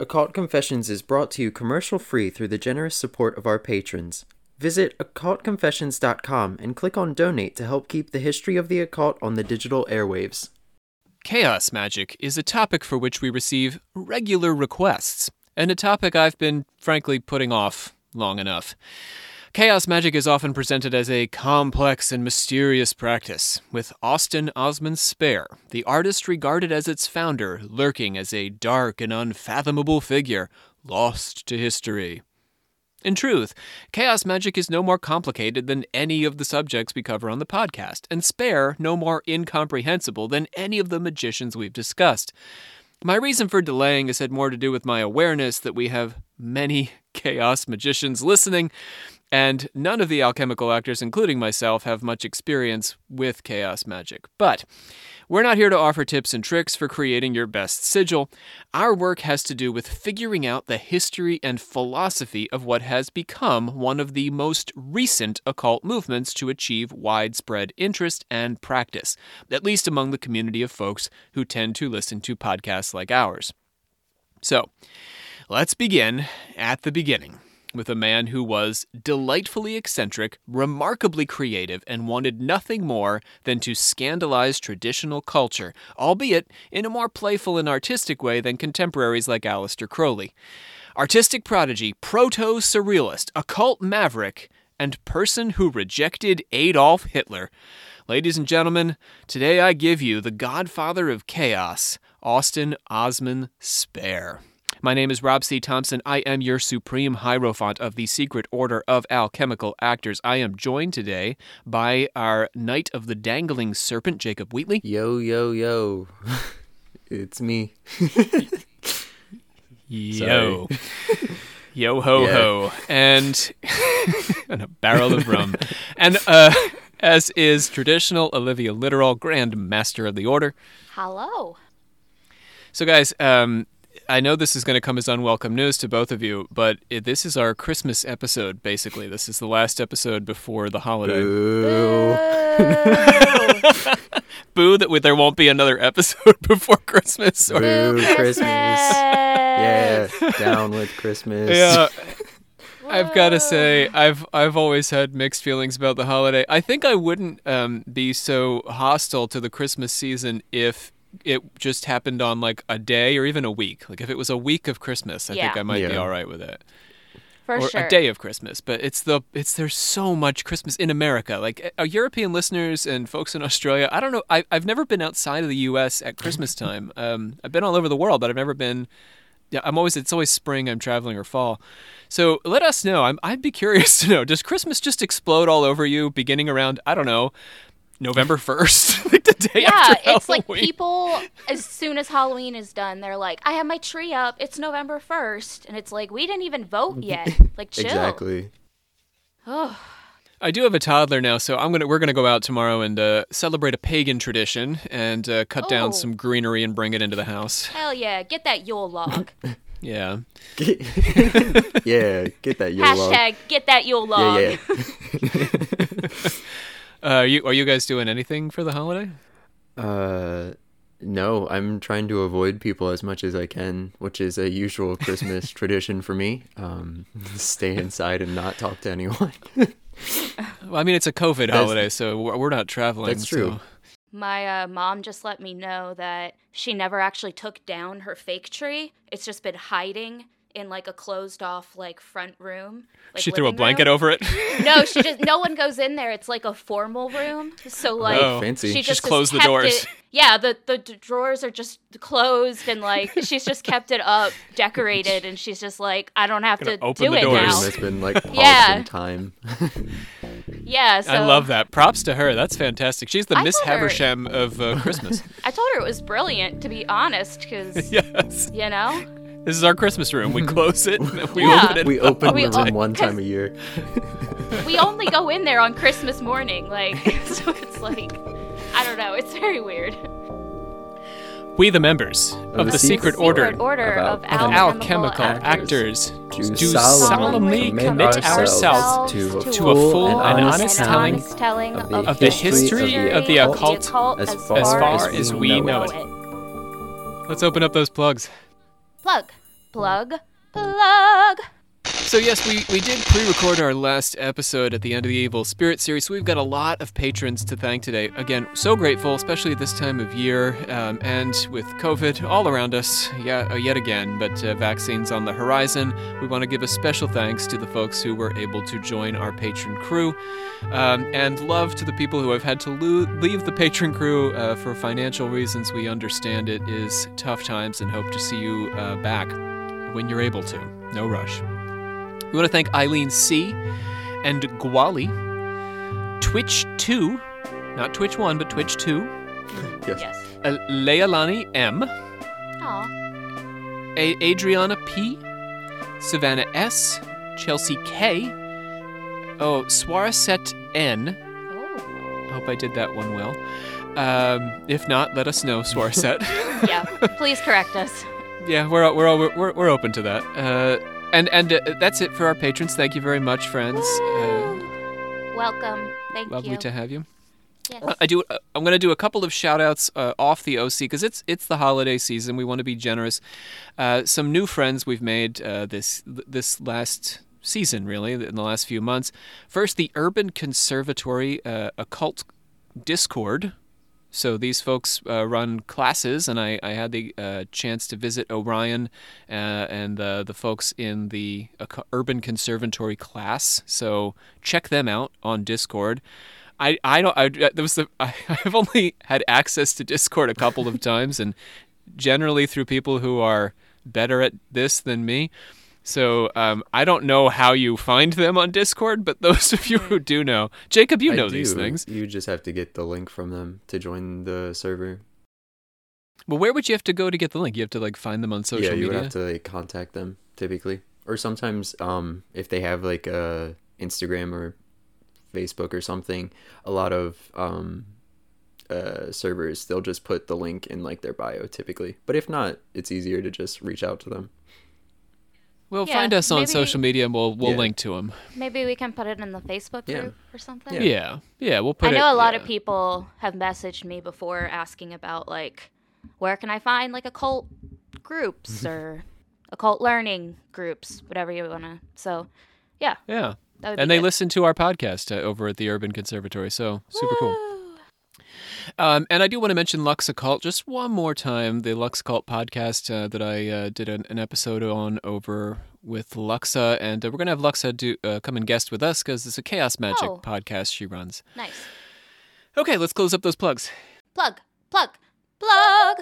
Occult Confessions is brought to you commercial free through the generous support of our patrons. Visit occultconfessions.com and click on donate to help keep the history of the occult on the digital airwaves. Chaos magic is a topic for which we receive regular requests, and a topic I've been, frankly, putting off long enough. Chaos magic is often presented as a complex and mysterious practice, with Austin Osman Spare, the artist regarded as its founder, lurking as a dark and unfathomable figure, lost to history. In truth, chaos magic is no more complicated than any of the subjects we cover on the podcast, and Spare no more incomprehensible than any of the magicians we've discussed. My reason for delaying has had more to do with my awareness that we have many chaos magicians listening, and none of the alchemical actors, including myself, have much experience with chaos magic. But we're not here to offer tips and tricks for creating your best sigil. Our work has to do with figuring out the history and philosophy of what has become one of the most recent occult movements to achieve widespread interest and practice, at least among the community of folks who tend to listen to podcasts like ours. So, let's begin at the beginning with a man who was delightfully eccentric, remarkably creative, and wanted nothing more than to scandalize traditional culture, albeit in a more playful and artistic way than contemporaries like Aleister Crowley. Artistic prodigy, proto surrealist, occult maverick, and person who rejected Adolf Hitler. Ladies and gentlemen, today I give you the godfather of chaos, Austin Osman Spare. My name is Rob C. Thompson. I am your supreme hierophant of the Secret Order of Alchemical Actors. I am joined today by our Knight of the Dangling Serpent, Jacob Wheatley. Yo, yo, yo. it's me. Yo. Yo ho Yeah. ho. And, and a barrel of rum. and uh, as is traditional, Olivia Literal, Grand Master of the Order. Hello. So, guys, um, I know this is going to come as unwelcome news to both of you, but it, this is our Christmas episode, basically. This is the last episode before the holiday. Boo. Boo that we- there won't be another episode before Christmas. Or, Boo, Christmas. Yeah, down with Christmas. yeah. I've got to say, I've I've always had mixed feelings about the holiday. I think I wouldn't um, be so hostile to the Christmas season if it just happened on like a day or even a week. Like if it was a week of Christmas, I think I might be all right with it. For or sure. a day of Christmas, but it's the it's there's so much Christmas in America. Like our European listeners and folks in Australia, I don't know. I, I've never been outside of the U.S. at Christmas time. Um, I've been all over the world, but I've never been. Yeah, I'm always it's always spring. I'm traveling or fall. So let us know. I'm, I'd be curious to know. Does Christmas just explode all over you, beginning around I don't know, November first, like the day yeah, after it's like people, as soon as Halloween is done, they're like, I have my tree up. It's November 1st. And it's like, we didn't even vote yet. Like, chill. Exactly. Oh, I do have a toddler now, so I'm gonna we're gonna go out tomorrow and uh, celebrate a pagan tradition and uh, cut down Oh. some greenery and bring it into the house. hell yeah. Get that Yule log. Yeah. yeah, get that Yule log. Hashtag get that Yule log. Yeah, yeah. Uh, are you are you guys doing anything for the holiday? Uh, no, I'm trying to avoid people as much as I can, which is a usual Christmas tradition for me. Um, stay inside and not talk to anyone. Well, I mean, it's a COVID That's- holiday, so we're we're not traveling. That's true. so- My uh, mom just let me know that she never actually took down her fake tree. It's just been hiding in like a closed off like front room. Like, she threw a blanket room. over it. No, she just no one goes in there. It's like a formal room. So like Oh, fancy. she Just just, has close the doors. It, yeah, the the d- drawers are just closed and like she's just kept it up, decorated, and she's just like, I don't have Gonna to open do the it doors. now. That's been like paused Yeah. in time. Yeah, so I love that. Props to her. That's fantastic. She's the I Miss told her- Havisham of uh, Christmas. I told her it was brilliant, to be honest, because yes. you know, This is our Christmas room. We close it. And we Yeah. open it. We open oh, We the o- room one 'cause- time a year. we only go in there on Christmas morning. Like, so it's like, I don't know, it's very weird. We, the members of, the the secret Secret Order Order of of, al- alchemical actors. actors, Do do solemnly solemnly commit commit ourselves ourselves to a to a full and and honest honest and telling honest telling of the of, of the history of the occult as far as we we know know it. Let's open up those plugs. Plug. Plug. Plug. So yes, we, we did pre-record our last episode at the end of the Evil Spirit series. So we've got a lot of patrons to thank today. Again, so grateful, especially at this time of year, um, and with COVID all around us, yeah, uh, yet again. But uh, vaccines on the horizon. We want to give a special thanks to the folks who were able to join our patron crew, um, and love to the people who have had to lo- leave the patron crew uh, for financial reasons. We understand it is tough times, and hope to see you uh, back when you're able to. No rush. We want to thank Eileen C. and Gwali, Twitch2, not Twitch1, but Twitch2, Yes. Yes. uh, Leilani M, Aw. A- Adriana P, Savannah S, Chelsea K, oh, Swaraset N. Oh. I hope I did that one well. Um, if not, let us know, Swaraset. Yeah. Please correct us. yeah, we're, we're, we're, we're open to that. Uh, and and uh, that's it for our patrons. Thank you very much, friends. Uh, Welcome. Thank lovely you. to have you. Yes. Uh, I do. Uh, I'm going to do a couple of shout outs uh, off the OC because it's it's the holiday season. We want to be generous. Uh, some new friends we've made uh, this this last season, really, in the last few months. First, the Urban Conservatory uh, Occult Discord. So these folks uh, run classes, and I, I had the uh, chance to visit Orion uh, and the the folks in the uh, Urban Conservatory class. So check them out on Discord. I, I don't I there was the I, I've only had access to Discord a couple of times and generally through people who are better at this than me. So um, I don't know how you find them on Discord, but those of you who do know, Jacob, you I know these do. things. You just have to get the link from them to join the server. Well, where would you have to go to get the link? You have to like find them on social media. yeah, you media. would have to like contact them typically, or sometimes um if they have like a Instagram or Facebook or something, a lot of um uh servers they'll just put the link in like their bio typically. But if not, it's easier to just reach out to them. Well, Yeah, find us on maybe- social media and we'll we'll Yeah. link to them. Maybe we can put it in the Facebook Yeah. group or something. Yeah. Yeah, yeah, we'll put I it. know a lot yeah. of people have messaged me before asking about like where can I find like occult groups or occult learning groups, whatever you wanna. So, yeah, Yeah, that would and they good. listen to our podcast uh, over at the Urban Conservatory. So super cool. Um, and I do want to mention Lux Occult just one more time. The Lux Occult podcast uh, that I uh, did an, an episode on over with Luxa, and uh, we're gonna have Luxa do uh, come and guest with us because it's a Chaos Magic Oh. podcast she runs. Nice. Okay, let's close up those plugs. Plug, plug, plug.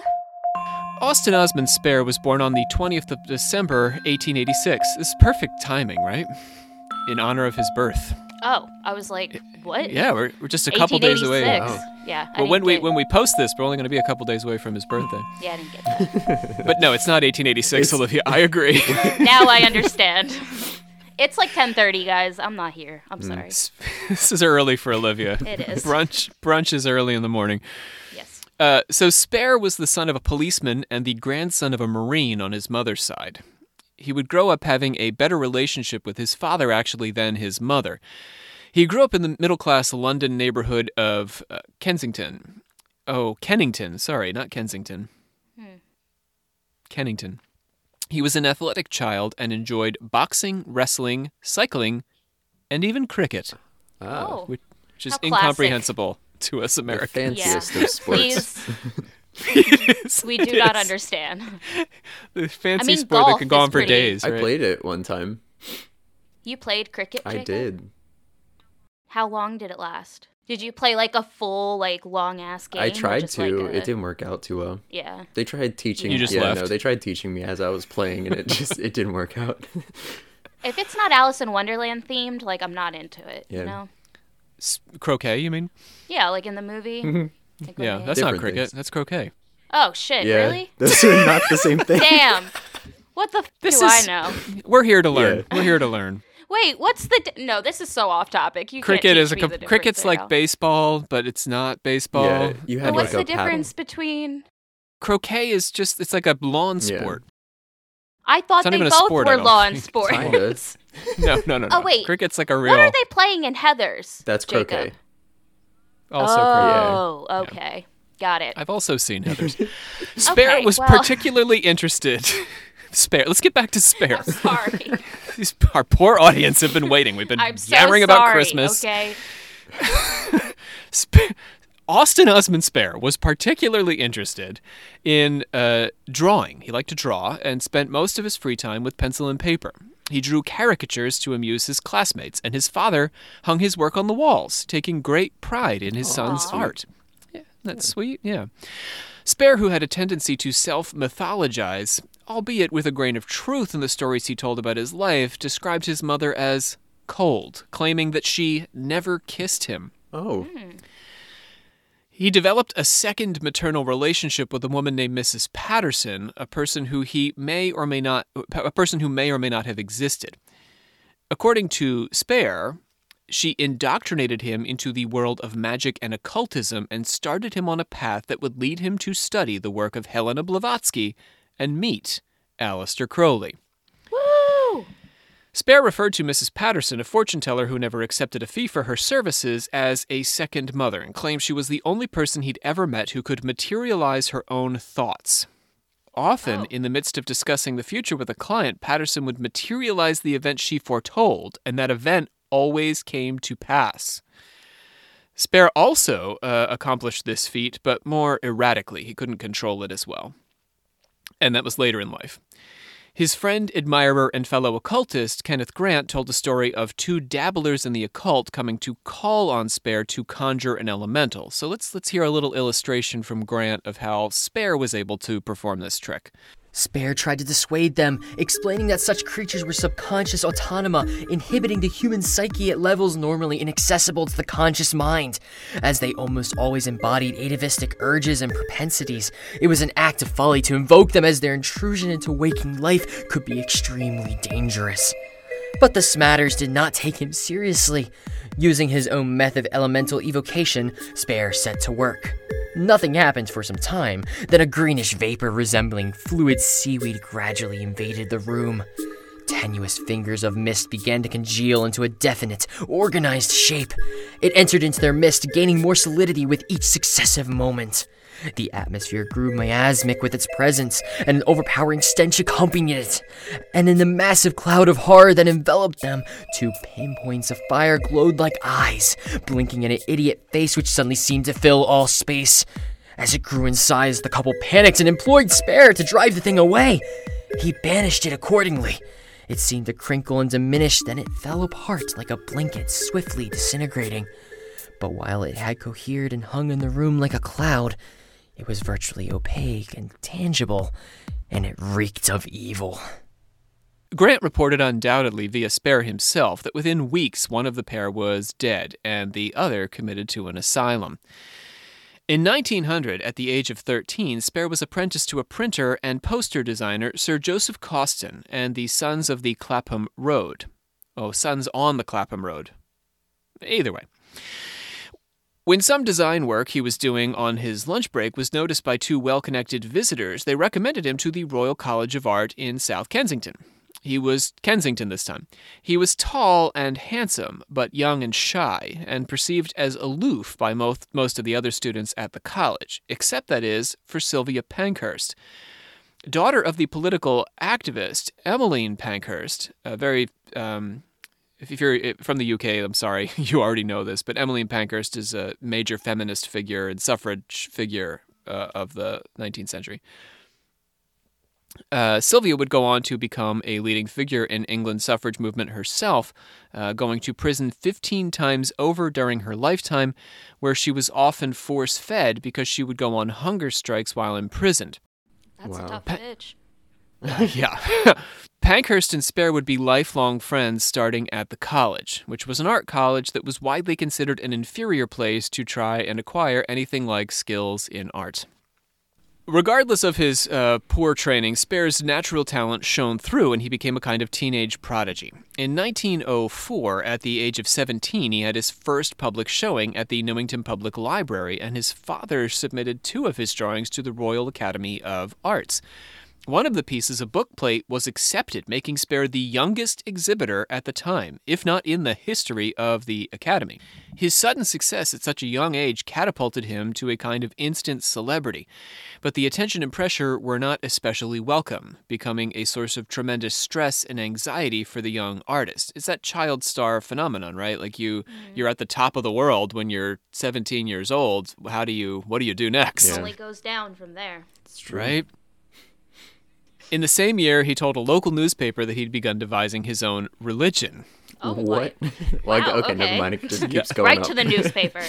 Austin Osman Spare was born on the 20th of December, 1886. This is perfect timing, right? In honor of his birth. Oh, I was like, what? Yeah, we're, we're just a couple days away. Wow. Yeah. I Well, when didn't we get- when we post this, we're only going to be a couple days away from his birthday. yeah, I didn't get that. But no, it's not 1886, It's- Olivia. I agree. now I understand. It's like 10:30, guys. I'm not here. Mm. I'm sorry. this is early for Olivia. It is. Brunch brunch is early in the morning. Yes. Uh, so Spare was the son of a policeman and the grandson of a marine on his mother's side. He would grow up having a better relationship with his father actually than his mother. He grew up in the middle class London neighborhood of uh, Kensington. Oh, Kennington. Sorry, not Kensington. Kennington. He was an athletic child and enjoyed boxing, wrestling, cycling, and even cricket, Ah, Oh. which is How classic. incomprehensible to us the Americans. fanciest Yeah. of sports. Please, we do It not is. understand. The fancy mean, sport that golf can go on for pretty- days. I played it one time. You played cricket, I did. How long did it last? Did you play like a full, like long ass game? I tried to. like, a- It didn't work out too well. Yeah. They tried teaching. You just yeah, left? no, they tried teaching me as I was playing, and it just it didn't work out. If it's not Alice in Wonderland themed, like I'm not into it. Yeah. You know? S- croquet, you mean? Yeah, like in the movie. Mm-hmm. Like Yeah, they- that's not cricket. things. That's croquet. Oh shit! yeah, Really? those are not the same thing. Damn. What the f- This do is- I know? We're here to learn. Yeah. We're here to learn. Wait, what's the? Di- no, this is so off topic. You Cricket can't is a teach me com- the difference cricket's like now. baseball, but it's not baseball. Yeah, you But have what's like the a paddle. difference between? Croquet is just it's like a lawn sport. Yeah. sport. I thought they both sport, were don't lawn sports. No, no, no, no. Oh, wait. cricket's like a real. What are they playing in Heather's? That's Jacob? croquet. Also. Oh, okay, got it. I've also seen Heather's. Spare Okay, was well- particularly interested. Spare. Let's get back to Spare. I'm sorry. Our poor audience have been waiting. We've been I'm so yammering sorry. about Christmas. Okay. Sp- Austin Osman Spare was particularly interested in uh, drawing. He liked to draw and spent most of his free time with pencil and paper. He drew caricatures to amuse his classmates, and his father hung his work on the walls, taking great pride in his son's art. Yeah, that's sweet. Yeah. Spare, who had a tendency to self mythologize, albeit with a grain of truth in the stories he told about his life, described his mother as cold, claiming that she never kissed him. Oh, hmm. He developed a second maternal relationship with a woman named Mrs. Patterson, a person who he may or may not a person who may or may not have existed. According to Spare, she indoctrinated him into the world of magic and occultism and started him on a path that would lead him to study the work of Helena Blavatsky and meet Aleister Crowley. Spare referred to Mrs. Patterson, a fortune teller who never accepted a fee for her services, as a second mother and claimed she was the only person he'd ever met who could materialize her own thoughts. Often, Oh. in the midst of discussing the future with a client, Patterson would materialize the event she foretold, and that event always came to pass. Spare also uh, accomplished this feat, but more erratically. He couldn't control it as well. And that was later in life. His friend, admirer, and fellow occultist, Kenneth Grant, told a story of two dabblers in the occult coming to call on Spare to conjure an elemental. So let's let's hear a little illustration from Grant of how Spare was able to perform this trick. Spare tried to dissuade them, explaining that such creatures were subconscious autonoma, inhibiting the human psyche at levels normally inaccessible to the conscious mind. As they almost always embodied atavistic urges and propensities, it was an act of folly to invoke them as their intrusion into waking life could be extremely dangerous. But the Smatters did not take him seriously. Using his own method of elemental evocation, Spare set to work. Nothing happened for some time, then a greenish vapor resembling fluid seaweed gradually invaded the room. Tenuous fingers of mist began to congeal into a definite, organized shape. It entered into their mist, gaining more solidity with each successive moment. The atmosphere grew miasmic with its presence, and an overpowering stench accompanied it. And in the massive cloud of horror that enveloped them, two pinpoints of fire glowed like eyes, blinking in an idiot face which suddenly seemed to fill all space. As it grew in size, the couple panicked and implored Spare to drive the thing away. He banished it accordingly. It seemed to crinkle and diminish, then it fell apart like a blanket, swiftly disintegrating. But while it had cohered and hung in the room like a cloud, it was virtually opaque and tangible, and it reeked of evil. Grant reported undoubtedly via Spare himself that within weeks one of the pair was dead and the other committed to an asylum. In 1900, at the age of 13, Spare was apprenticed to a printer and poster designer, Sir Joseph Causton, and the Sons of the Clapham Road. Oh, Sons on the Clapham Road. Either way. When some design work he was doing on his lunch break was noticed by two well connected visitors, they recommended him to the Royal College of Art in South Kensington. He was Kensington this time. He was tall and handsome, but young and shy, and perceived as aloof by most, most of the other students at the college, except, that is, for Sylvia Pankhurst. Daughter of the political activist Emmeline Pankhurst, a very um, if you're from the UK, I'm sorry, you already know this, but Emmeline Pankhurst is a major feminist figure and suffrage figure uh, of the 19th century. Uh, Sylvia would go on to become a leading figure in England's suffrage movement herself, uh, going to prison 15 times over during her lifetime, where she was often force fed because she would go on hunger strikes while imprisoned. That's Wow. a tough Pa- bitch. yeah. Pankhurst and Spare would be lifelong friends starting at the college, which was an art college that was widely considered an inferior place to try and acquire anything like skills in art. Regardless of his uh, poor training, Spare's natural talent shone through and he became a kind of teenage prodigy. In 1904, at the age of 17, he had his first public showing at the Newington Public Library, and his father submitted two of his drawings to the Royal Academy of Arts. One of the pieces, a bookplate, was accepted, making Spare the youngest exhibitor at the time, if not in the history of the Academy. His sudden success at such a young age catapulted him to a kind of instant celebrity, but the attention and pressure were not especially welcome, becoming a source of tremendous stress and anxiety for the young artist. It's that child star phenomenon, right? Like you mm-hmm. you're at the top of the world when you're 17 years old. How do you what do you do next? Yeah. Only goes down from there. It's true. Right? In the same year, he told a local newspaper that he'd begun devising his own religion. Oh, what? what? like, Wow, okay, never mind. It just keeps going Right up. to the newspaper.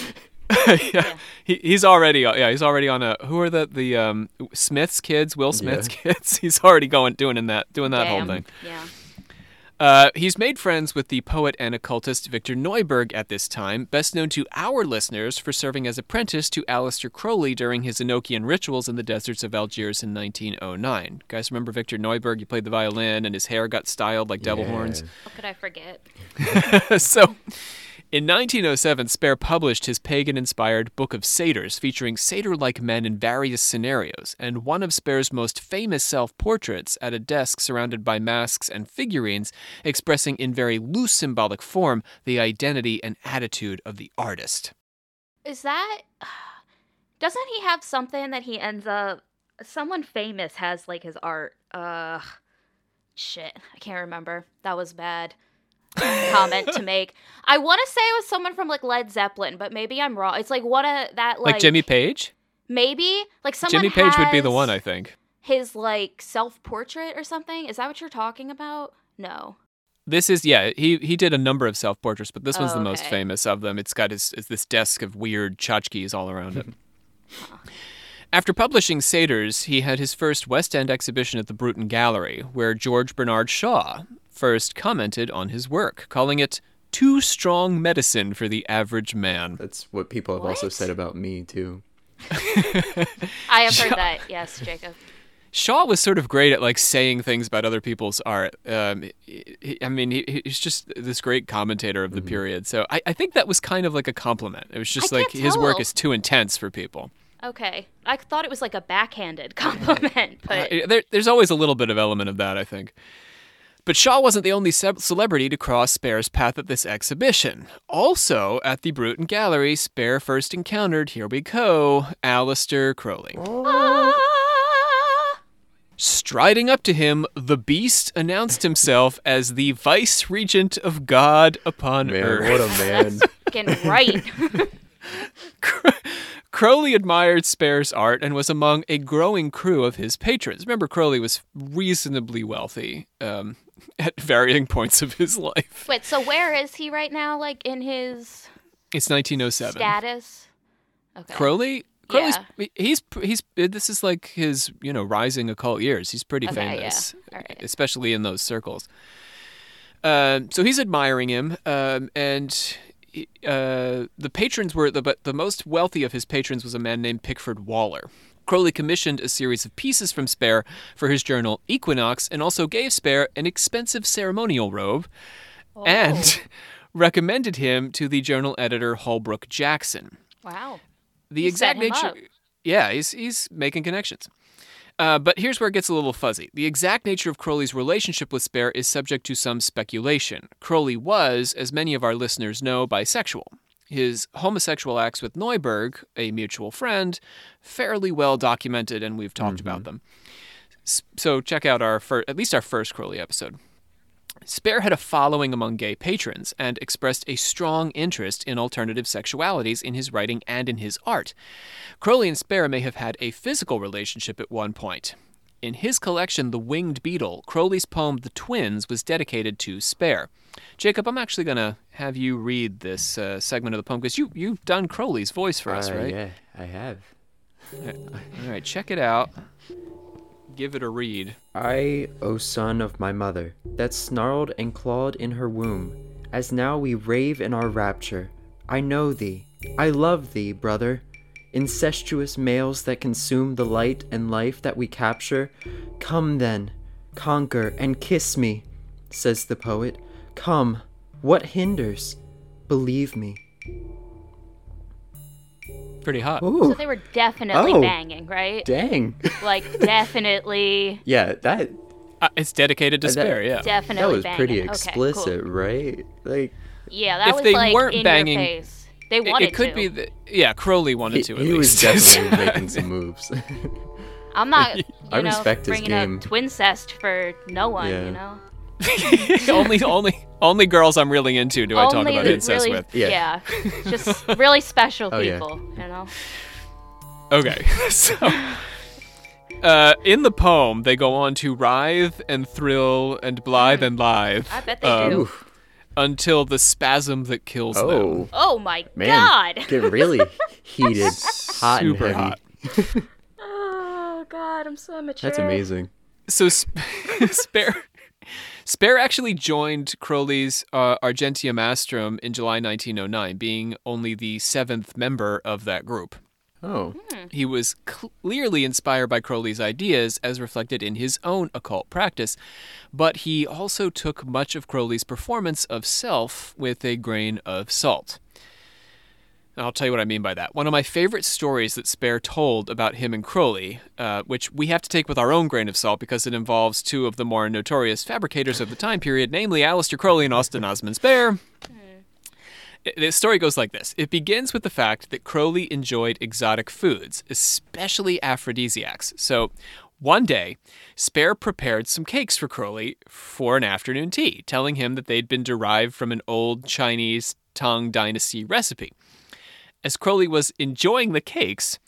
yeah. He, he's already yeah he's already on a who are the the um, Smiths kids Will Smith's kids he's already going doing in that doing that whole thing. Yeah. Uh, he's made friends with the poet and occultist Victor Neuberg at this time, best known to our listeners for serving as apprentice to Aleister Crowley during his Enochian rituals in the deserts of Algiers in 1909. Guys, remember Victor Neuberg? He played the violin and his hair got styled like devil Yeah. horns. How could I forget? so, in 1907, Spare published his pagan inspired Book of Satyrs, featuring satyr like men in various scenarios, and one of Spare's most famous self portraits at a desk surrounded by masks and figurines, expressing in very loose symbolic form the identity and attitude of the artist. Is that. Doesn't he have something that he ends up. Someone famous has, like, his art. Ugh. Shit. I can't remember. That was bad. Comment to make. I want to say it was someone from like Led Zeppelin, but maybe I'm wrong. It's like what a that like, Like, Jimmy Page? Maybe like someone. Jimmy Page would be the one, I think. His like self portrait or something. Is that what you're talking about? No. This is yeah. He he did a number of self portraits, but this one's Oh, the most famous of them. It's got his it's this desk of weird tchotchkes all around it. After publishing Satyrs, he had his first West End exhibition at the Bruton Gallery, where George Bernard Shaw first commented on his work, calling it too strong medicine for the average man. That's what people have also said about me too. I have heard that. Yes, Jacob. Shaw was sort of great at like saying things about other people's art. Um, he- he- I mean, he, he's just this great commentator of the period. So I, I think that was kind of like a compliment. It was just I like his work is too intense for people. Okay. I thought it was like a backhanded compliment, but Uh, there, there's always a little bit of element of that, I think. But Shaw wasn't the only ce- celebrity to cross Spare's path at this exhibition. Also, at the Bruton Gallery, Spare first encountered, here we go, Aleister Crowley. Ah! Striding up to him, the beast announced himself as the vice regent of God upon Man, earth. what a man. fucking right. Crowley admired Spare's art and was among a growing crew of his patrons. Remember, Crowley was reasonably wealthy um, at varying points of his life. Wait, so where is he right now? Like in his It's 1907. status? Okay. Crowley, Crowley's he's he's this is like his you know rising occult years. He's pretty Okay, yeah. famous, especially in those circles. Um, so he's admiring him, um, and uh, the patrons were the but the most wealthy of his patrons was a man named Pickford Waller. Crowley commissioned a series of pieces from Spare for his journal Equinox, and also gave Spare an expensive ceremonial robe, Oh. and recommended him to the journal editor Holbrook Jackson Wow. the exact nature up. yeah he's he's making connections uh, but here's where it gets a little fuzzy. The exact nature of Crowley's relationship with Spare is subject to some speculation. Crowley was, as many of our listeners know, bisexual. His homosexual acts with Neuberg, a mutual friend, fairly well documented, and we've talked about them. So check out our fir- at least our first Crowley episode. Spare had a following among gay patrons and expressed a strong interest in alternative sexualities in his writing and in his art. Crowley and Spare may have had a physical relationship at one point. In his collection, The Winged Beetle, Crowley's poem The Twins was dedicated to Spare. Jacob, I'm actually going to have you read this uh, segment of the poem because you, you've done Crowley's voice for us, Uh, right? Yeah, I have. All right, check it out. Give it a read. I, O son of my mother, that snarled and clawed in her womb, as now we rave in our rapture, I know thee, I love thee, brother. Incestuous males that consume the light and life that we capture, come then, conquer and kiss me, says the poet. Come, what hinders? Believe me. Pretty hot. So they were definitely Oh. banging, right? dang. Like definitely, yeah, that Uh, it's dedicated to that- spare, yeah. definitely. that was banging. pretty Okay, cool. explicit, right? Like Yeah, that If was they like weren't in banging- your face. They It- wanted it could to. be that yeah, Crowley wanted he, to at he was least. definitely making some moves. I'm not, you I know, respect his bringing game. up twincest for no one. Yeah. You know, only only only girls I'm really into do I talk about incest really, with. Yeah. just really special Oh, yeah. people. You know. Okay, so uh, in the poem they go on to writhe and thrill and blithe and lithe I bet they um, do. Until the spasm that kills them. Oh, Oh my man. god. Get really heated, hot Super and heavy. hot. Oh god, I'm so immature. That's amazing. So Sp- Spare Spare actually joined Crowley's uh, Argenteum Astrum in July 1909, being only the seventh member of that group. Oh, He was clearly inspired by Crowley's ideas as reflected in his own occult practice, but he also took much of Crowley's performance of self with a grain of salt. I'll tell you what I mean by that. One of my favorite stories that Spare told about him and Crowley, uh, which we have to take with our own grain of salt because it involves two of the more notorious fabricators of the time period, namely Aleister Crowley and Austin Osman Spare. The story goes like this. It begins with the fact that Crowley enjoyed exotic foods, especially aphrodisiacs. So, one day, Spare prepared some cakes for Crowley for an afternoon tea, telling him that they'd been derived from an old Chinese Tang Dynasty recipe. As Crowley was enjoying the cakes,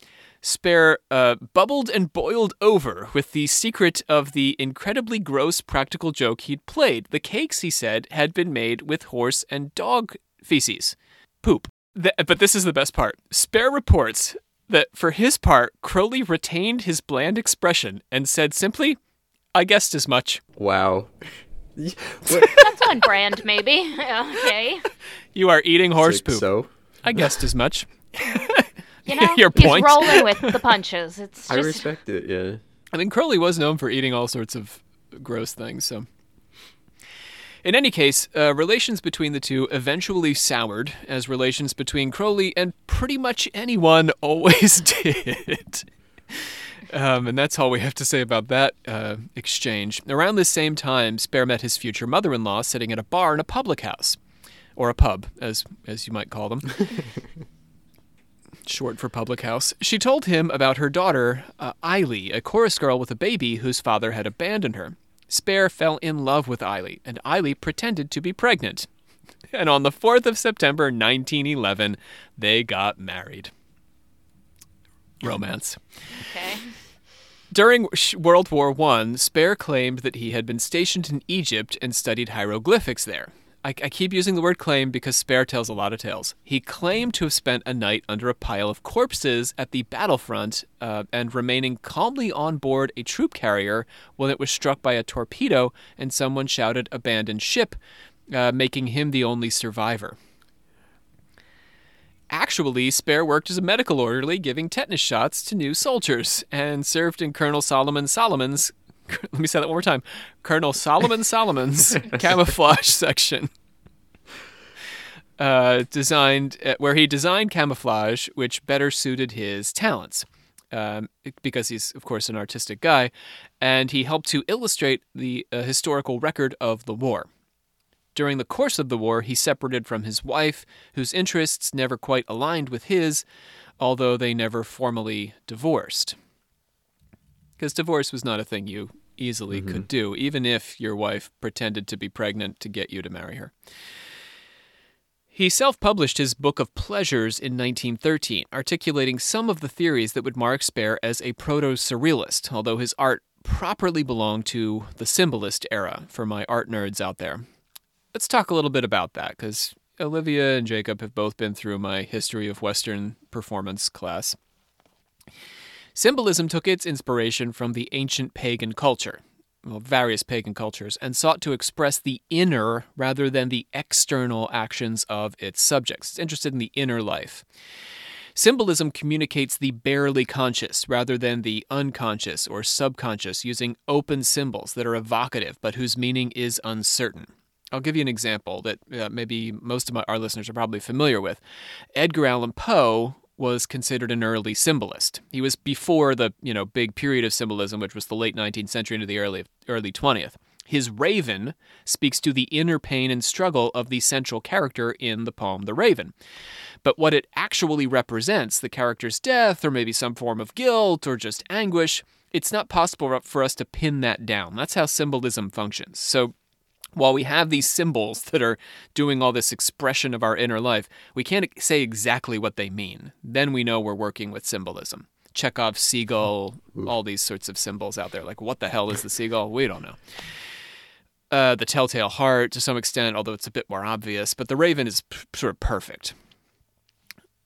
Spare uh, bubbled and boiled over with the secret of the incredibly gross practical joke he'd played. The cakes, he said, had been made with horse and dog feces. Poop. Th- but this is the best part. Spare reports that for his part, Crowley retained his bland expression and said simply, I guessed as much. wow. That's on brand, maybe. okay. You are eating horse like, poop. So, I guessed as much. You know, Your he's point. rolling with the punches. It's I respect it. Yeah. I mean, Crowley was known for eating all sorts of gross things, so. In any case, uh, relations between the two eventually soured, as relations between Crowley and pretty much anyone always did. Um, and that's all we have to say about that uh, exchange. Around this same time, Spare met his future mother in law sitting at a bar in a public house, or a pub, as, as you might call them. Short for public house. She told him about her daughter, uh, Eily, a chorus girl with a baby whose father had abandoned her. Spare fell in love with Eily, and Eily pretended to be pregnant. And on the 4th of September 1911, they got married. Romance. okay. During World War I, Spare claimed that he had been stationed in Egypt and studied hieroglyphics there. I, I keep using the word claim because Spare tells a lot of tales. He claimed to have spent a night under a pile of corpses at the battlefront uh, and remaining calmly on board a troop carrier when it was struck by a torpedo and someone shouted, Abandon ship, uh, making him the only survivor. Actually, Spare worked as a medical orderly giving tetanus shots to new soldiers and served in Colonel Solomon Solomon's let me say that one more time. Colonel Solomon Solomon's camouflage section. Uh, designed uh, where he designed camouflage which better suited his talents. Um, because he's of course an artistic guy, and he helped to illustrate the uh, historical record of the war. During the course of the war, he separated from his wife, whose interests never quite aligned with his, although they never formally divorced. Because divorce was not a thing you easily could mm-hmm. do, even if your wife pretended to be pregnant to get you to marry her. He self published his Book of Pleasures in 1913, articulating some of the theories that would mark Spare as a proto surrealist, although his art properly belonged to the symbolist era for my art nerds out there let's talk a little bit about that because Olivia and Jacob have both been through my history of Western performance class. Symbolism took its inspiration from the ancient pagan culture, well, various pagan cultures, and sought to express the inner rather than the external actions of its subjects. It's interested in the inner life. Symbolism communicates the barely conscious rather than the unconscious or subconscious using open symbols that are evocative but whose meaning is uncertain. I'll give you an example that uh, maybe most of my, our listeners are probably familiar with. Edgar Allan Poe was considered an early symbolist. He was before the, you know, big period of symbolism which was the late 19th century into the early early 20th. His raven speaks to the inner pain and struggle of the central character in the poem The Raven. But what it actually represents, the character's death or maybe some form of guilt or just anguish, it's not possible for us to pin that down. That's how symbolism functions. So while we have these symbols that are doing all this expression of our inner life, we can't say exactly what they mean. Then we know we're working with symbolism. Chekhov, seagull, all these sorts of symbols out there. Like, what the hell is the seagull? We don't know. Uh, the telltale heart, to some extent, although it's a bit more obvious, but the raven is p- sort of perfect.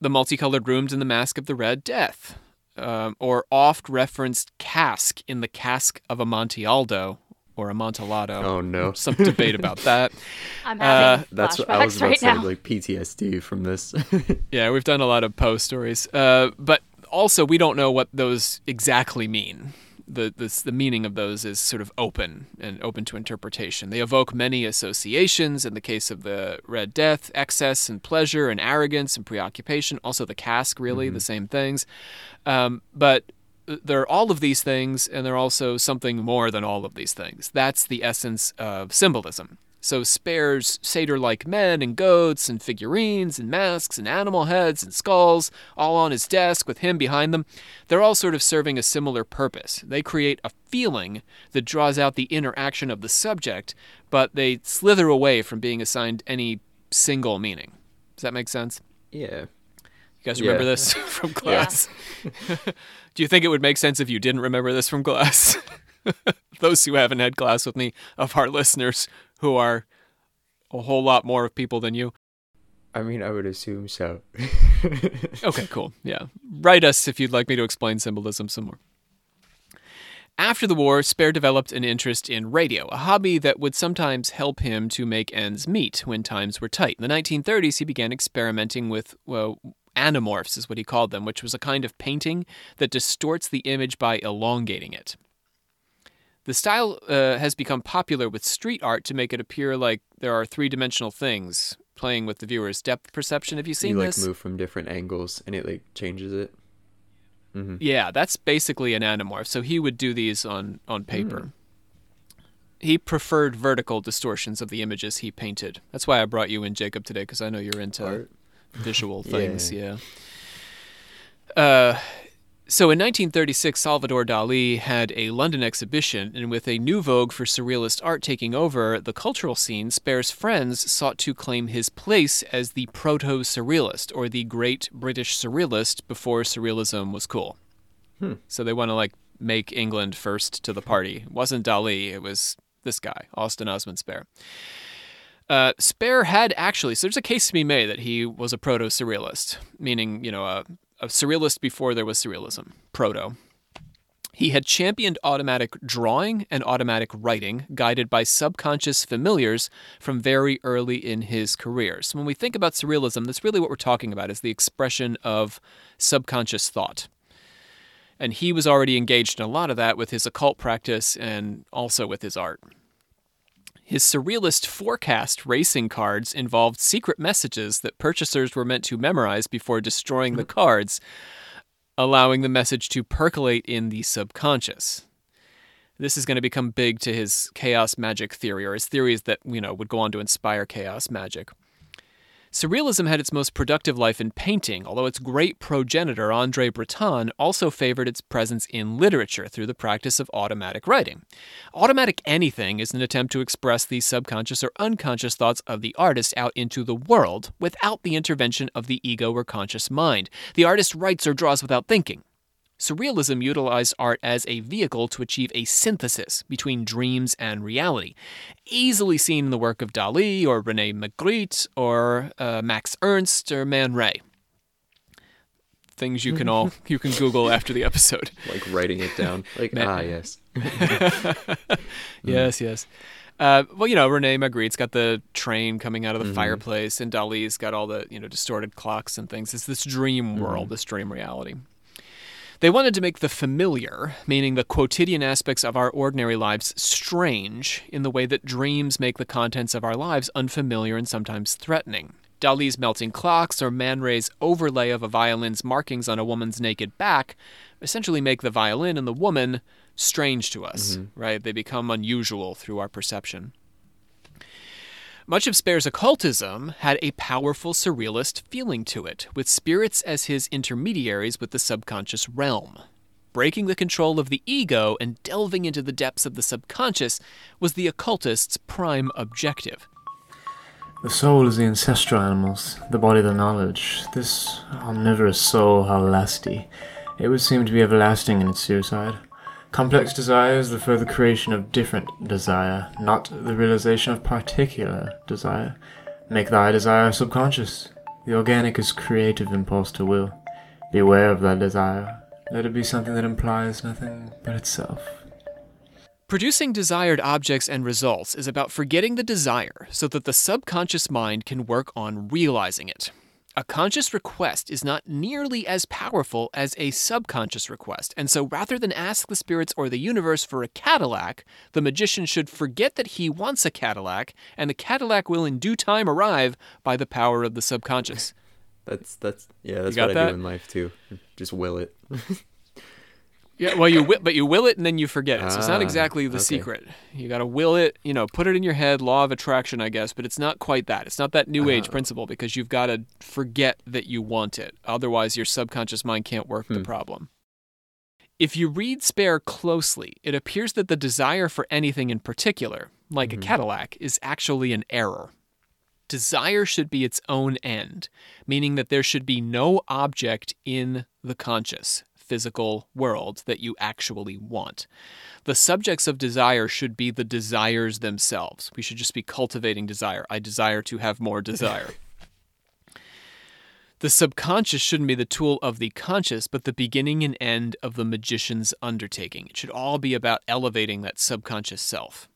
The multicolored rooms in the mask of the Red Death, um, or oft referenced cask in the cask of Amontillado, or Amontillado. Oh no. Some debate about that. I'm having Uh, That's what flashbacks I was about right to say, now. like PTSD from this. Yeah, we've done a lot of Poe stories, uh, but also we don't know what those exactly mean. The, the the meaning of those is sort of open and open to interpretation. They evoke many associations. In the case of the Red Death, excess and pleasure and arrogance and preoccupation. Also, the cask, really the same things. Um, but they're all of these things, and they're also something more than all of these things. That's the essence of symbolism. So Spare's satyr-like men and goats and figurines and masks and animal heads and skulls, all on his desk with him behind them. They're all sort of serving a similar purpose. They create a feeling that draws out the interaction of the subject, but they slither away from being assigned any single meaning. Does that make sense? yeah. You guys Yeah. remember this from class? Do you think it would make sense if you didn't remember this from class? Those who haven't had class with me, of our listeners, who are a whole lot more of people than you. I mean, I would assume so. Okay, cool. Yeah. Write us if you'd like me to explain symbolism some more. After the war, Spare developed an interest in radio, a hobby that would sometimes help him to make ends meet when times were tight. In the 1930s, he began experimenting with, well, anamorphs, is what he called them, which was a kind of painting that distorts the image by elongating it. The style uh, has become popular with street art to make it appear like there are three dimensional things playing with the viewer's depth perception. Have you seen you like this? move from different angles and it like changes it. hmm Yeah, that's basically an anamorph. So he would do these on on paper. Hmm. He preferred vertical distortions of the images he painted. That's why I brought you in, Jacob, today, because I know you're into Art. Visual things. yeah. Uh, so in 1936, Salvador Dali had a London exhibition, and with a new vogue for surrealist art taking over the cultural scene, Spare's friends sought to claim his place as the proto surrealist, or the great British surrealist before surrealism was cool. So they want to like make England first to the party. It wasn't Dali, it was this guy, Austin Osman Spare. Uh, Spare had actually, so there's a case to be made that he was a proto surrealist, meaning, you know, a, a surrealist before there was surrealism, proto. He had championed automatic drawing and automatic writing, guided by subconscious familiars from very early in his career. So when we think about surrealism, that's really what we're talking about is the expression of subconscious thought. And he was already engaged in a lot of that with his occult practice and also with his art. His surrealist forecast racing cards involved secret messages that purchasers were meant to memorize before destroying the mm-hmm. cards, allowing the message to percolate in the subconscious. This is going to become big to his chaos magic theory, or his theories that, you know, would go on to inspire chaos magic. Surrealism had its most productive life in painting, although its great progenitor, Andre Breton, also favored its presence in literature through the practice of automatic writing. Automatic anything is an attempt to express the subconscious or unconscious thoughts of the artist out into the world without the intervention of the ego or conscious mind. The artist writes or draws without thinking. Surrealism utilized art as a vehicle to achieve a synthesis between dreams and reality, easily seen in the work of Dali or Rene Magritte or uh, Max Ernst or Man Ray. Things you can all you can Google after the episode. Like writing it down. Like Ma- ah yes. Yes, yes. Uh, well, you know, Rene Magritte's got the train coming out of the fireplace, and Dali's got all the you know distorted clocks and things. It's this dream world, this dream reality. They wanted to make the familiar, meaning the quotidian aspects of our ordinary lives, strange in the way that dreams make the contents of our lives unfamiliar and sometimes threatening. Dali's melting clocks or Man Ray's overlay of a violin's markings on a woman's naked back essentially make the violin and the woman strange to us, mm-hmm. right? They become unusual through our perception. Much of Spare's occultism had a powerful surrealist feeling to it, with spirits as his intermediaries with the subconscious realm. Breaking the control of the ego and delving into the depths of the subconscious was the occultist's prime objective. The soul is the ancestral animals, the body the knowledge. This omnivorous soul, how lasty. It would seem to be everlasting in its suicide. Complex desire is the further creation of different desire, not the realization of particular desire. Make thy desire subconscious. The organic is creative impulse to will. Beware of thy desire. Let it be something that implies nothing but itself. Producing desired objects and results is about forgetting the desire so that the subconscious mind can work on realizing it. A conscious request is not nearly as powerful as a subconscious request, and so rather than ask the spirits or the universe for a Cadillac, the magician should forget that he wants a Cadillac, and the Cadillac will in due time arrive by the power of the subconscious. That's that's yeah, that's what I do in life too. Just will it. Yeah, well, you will, but you will it and then you forget it. So it's not Ah, exactly the okay. secret. You got to will it, you know, put it in your head, law of attraction, I guess, but it's not quite that. It's not that new uh-huh. age principle because you've got to forget that you want it. Otherwise, your subconscious mind can't work the hmm. problem. If you read Spare closely, it appears that the desire for anything in particular, like a mm-hmm. Cadillac, is actually an error. Desire should be its own end, meaning that there should be no object in the conscious, physical world that you actually want. The subjects of desire should be the desires themselves. We should just be cultivating desire. I desire to have more desire. The subconscious shouldn't be the tool of the conscious, but the beginning and end of the magician's undertaking. It should all be about elevating that subconscious self.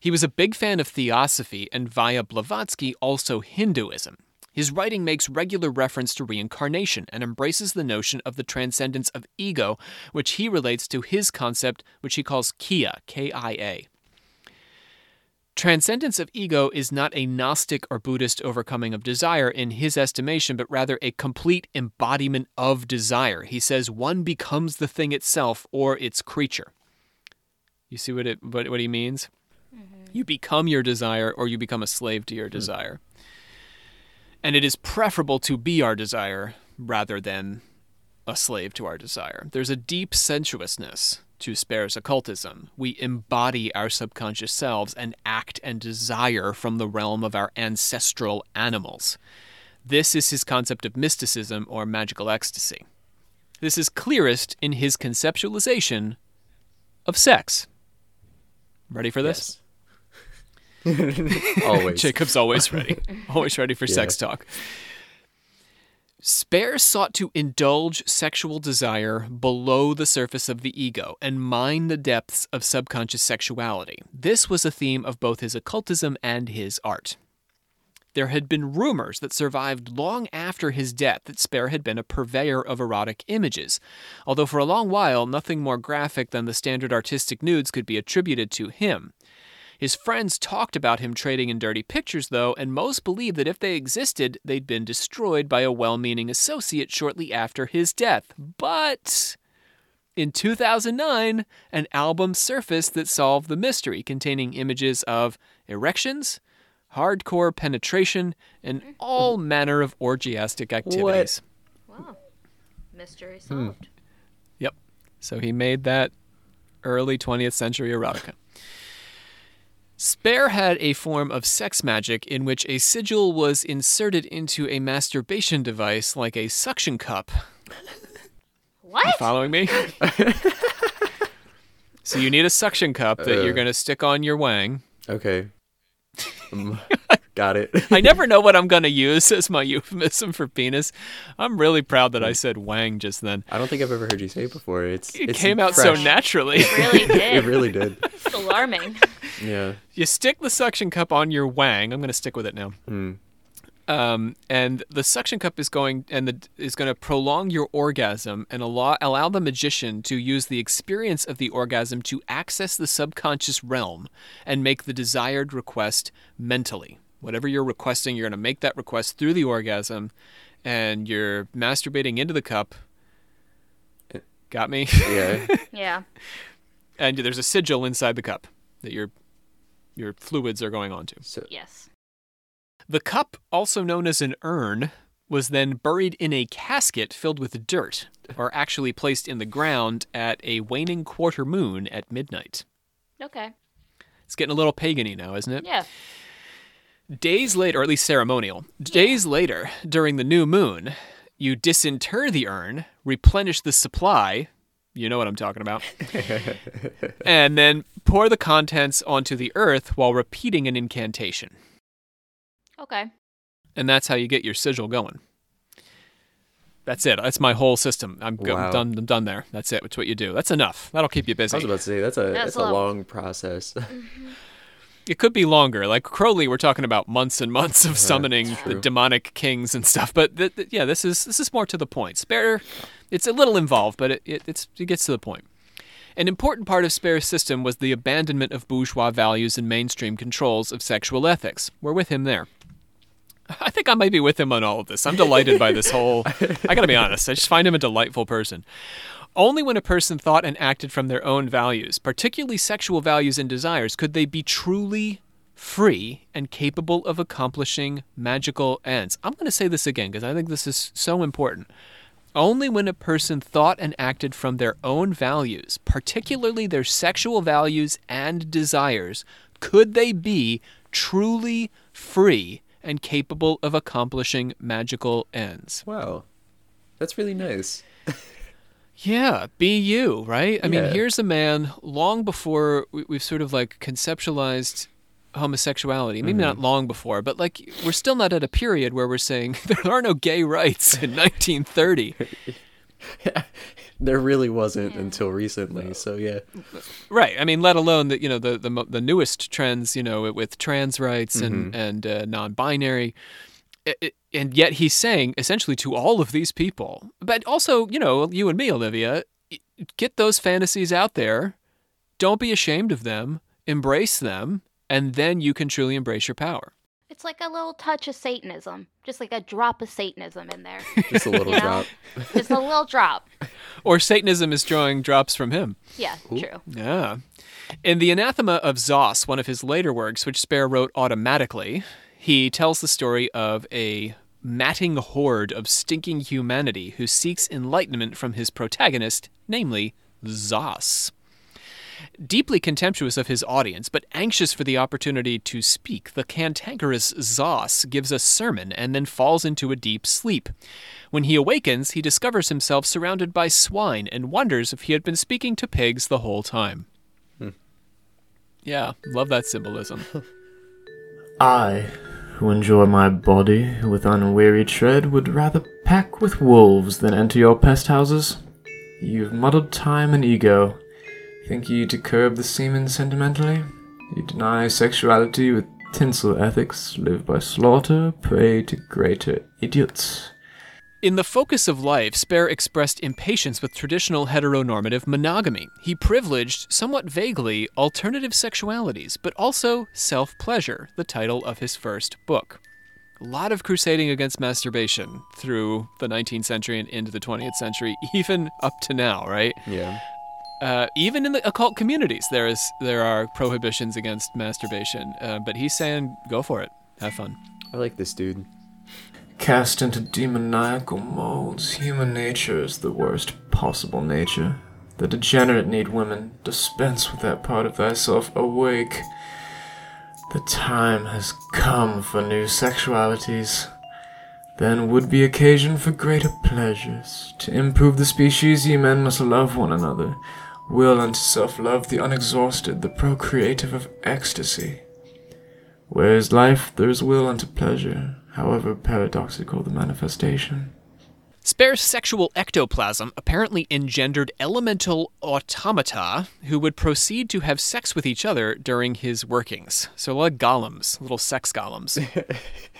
He was a big fan of theosophy and, via Blavatsky, also Hinduism. His writing makes regular reference to reincarnation and embraces the notion of the transcendence of ego, which he relates to his concept, which he calls Kia, K I A. Transcendence of ego is not a Gnostic or Buddhist overcoming of desire in his estimation, but rather a complete embodiment of desire. He says one becomes the thing itself or its creature. You see what it what, what he means? Mm-hmm. You become your desire or you become a slave to your hmm. desire. And it is preferable to be our desire rather than a slave to our desire. There's a deep sensuousness to Spare's occultism. We embody our subconscious selves and act and desire from the realm of our ancestral animals. This is his concept of mysticism or magical ecstasy. This is clearest in his conceptualization of sex. Ready for this? Always. Jacob's always ready. always ready for sex talk. Spare sought to indulge sexual desire below the surface of the ego and mine the depths of subconscious sexuality. This was a theme of both his occultism and his art. There had been rumors that survived long after his death that Spare had been a purveyor of erotic images, although for a long while nothing more graphic than the standard artistic nudes could be attributed to him. His friends talked about him trading in dirty pictures, though, and most believe that if they existed, they'd been destroyed by a well meaning associate shortly after his death. But in 2009, an album surfaced that solved the mystery, containing images of erections, hardcore penetration, and mm-hmm. all manner of orgiastic activities. Wow. Mystery hmm. solved. Yep. So he made that early 20th century erotica. Spare had a form of sex magic in which a sigil was inserted into a masturbation device like a suction cup. What? Following me? so you need a suction cup that you're Uh. going to stick on your wang. Okay. Um, got it. I never know what I'm going to use as my euphemism for penis. I'm really proud that I said wang just then. I don't think I've ever heard you say it before. It's It it's came out so naturally. It really did. It really did. It's alarming. Yeah. you stick the suction cup on your wang. I'm going to stick with it now. Hmm. Um, and the suction cup is going and the, is going to prolong your orgasm and allow, allow the magician to use the experience of the orgasm to access the subconscious realm and make the desired request mentally Whatever you're requesting, you're going to make that request through the orgasm, and you're masturbating into the cup. Eh. Got me? Yeah. Yeah. and there's a sigil inside the cup that your your fluids are going onto. So Yes. The cup, also known as an urn, was then buried in a casket filled with dirt, or actually placed in the ground at a waning quarter moon at midnight. Okay. It's getting a little pagany now, isn't it? Yeah. Days later, or at least ceremonial, days later, during the new moon, you disinter the urn, replenish the supply. You know what I'm talking about. and then pour the contents onto the earth while repeating an incantation. Okay. And that's how you get your sigil going. That's it. That's my whole system. I'm, go- Wow. done. I'm done there. That's it. That's what you do. That's enough. That'll keep you busy. I was about to say that's a That's that's, a a lot. long process. Mm-hmm. It could be longer. Like Crowley, we're talking about months and months of summoning the demonic kings and stuff. But th- th- yeah, this is this is more to the point. Spare, it's a little involved, but it, it it's it gets to the point. An important part of Spare's system was the abandonment of bourgeois values and mainstream controls of sexual ethics. We're with him there. I think I might be with him on all of this. I'm delighted by this whole. I gotta be honest. I just find him a delightful person. Only when a person thought and acted from their own values, particularly sexual values and desires, could they be truly free and capable of accomplishing magical ends. I'm going to say this again because I think this is so important. Only when a person thought and acted from their own values, particularly their sexual values and desires, could they be truly free and capable of accomplishing magical ends. wow, that's really nice. Yeah, be you, right? I mean, here's a man long before we, we've sort of like conceptualized homosexuality. Maybe mm-hmm. not long before, but like we're still not at a period where we're saying there are no gay rights in 1930. There really wasn't until recently. So yeah, Right. I mean, let alone the you know the the, the newest trends, you know, with trans rights and and uh, non-binary, I- I- and yet he's saying essentially to all of these people, but also you know you and me, Olivia, get those fantasies out there. Don't be ashamed of them. Embrace them, and then you can truly embrace your power. It's like a little touch of Satanism, just like a drop of Satanism in there. just a little You know? drop. just a little drop. Or Satanism is drawing drops from him. Yeah, true. Yeah. In The Anathema of Zos, one of his later works, which Spare wrote automatically, he tells the story of a matting horde of stinking humanity who seeks enlightenment from his protagonist, namely Zos. Deeply contemptuous of his audience, but anxious for the opportunity to speak, the cantankerous Zos gives a sermon and then falls into a deep sleep. When he awakens, he discovers himself surrounded by swine and wonders if he had been speaking to pigs the whole time. Hmm. Yeah, love that symbolism. I, who enjoy my body with unwearied tread, would rather pack with wolves than enter your pest houses. You've muddled time and ego. Think ye to curb the semen sentimentally? You deny sexuality with tinsel ethics, live by slaughter, pray to greater idiots. In The Focus of Life, Spare expressed impatience with traditional heteronormative monogamy. He privileged, somewhat vaguely, alternative sexualities, but also self pleasure, the title of his first book. A lot of crusading against masturbation through the 19th century and into the 20th century, even up to now, right? Yeah. Uh, even in the occult communities, there is there are prohibitions against masturbation. Uh, but he's saying, go for it, have fun. I like this dude. Cast into demoniacal molds, human nature is the worst possible nature. The degenerate need women. Dispense with that part of thyself. Awake. The time has come for new sexualities. Then would be occasion for greater pleasures. To improve the species, ye men must love one another. Will unto self love, the unexhausted, the procreative of ecstasy. Where is life, there is will unto pleasure, however paradoxical the manifestation. Spare's sexual ectoplasm apparently engendered elemental automata who would proceed to have sex with each other during his workings. So, like golems, little sex golems.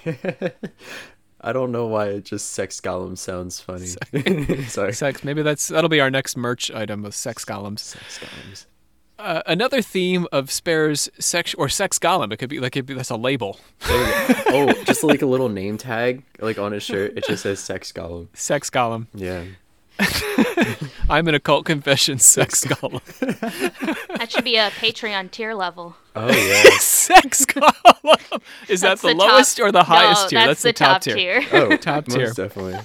I don't know why it just sex golem sounds funny. Sorry. sex. Maybe that's that'll be our next merch item of sex golems. Sex golems. Uh, another theme of Spare's sex or sex golem. It could be like be, that's a label. There you go. oh, just like a little name tag, like on his shirt. It just says "Sex Golem." Sex golem. Yeah. I'm an occult confession sex golem. That should be a Patreon tier level. Oh yeah. sex golem. Is That's that the, top- lowest or the highest no, tier? That's, the, the, top, tier. Oh, Top most tier. definitely.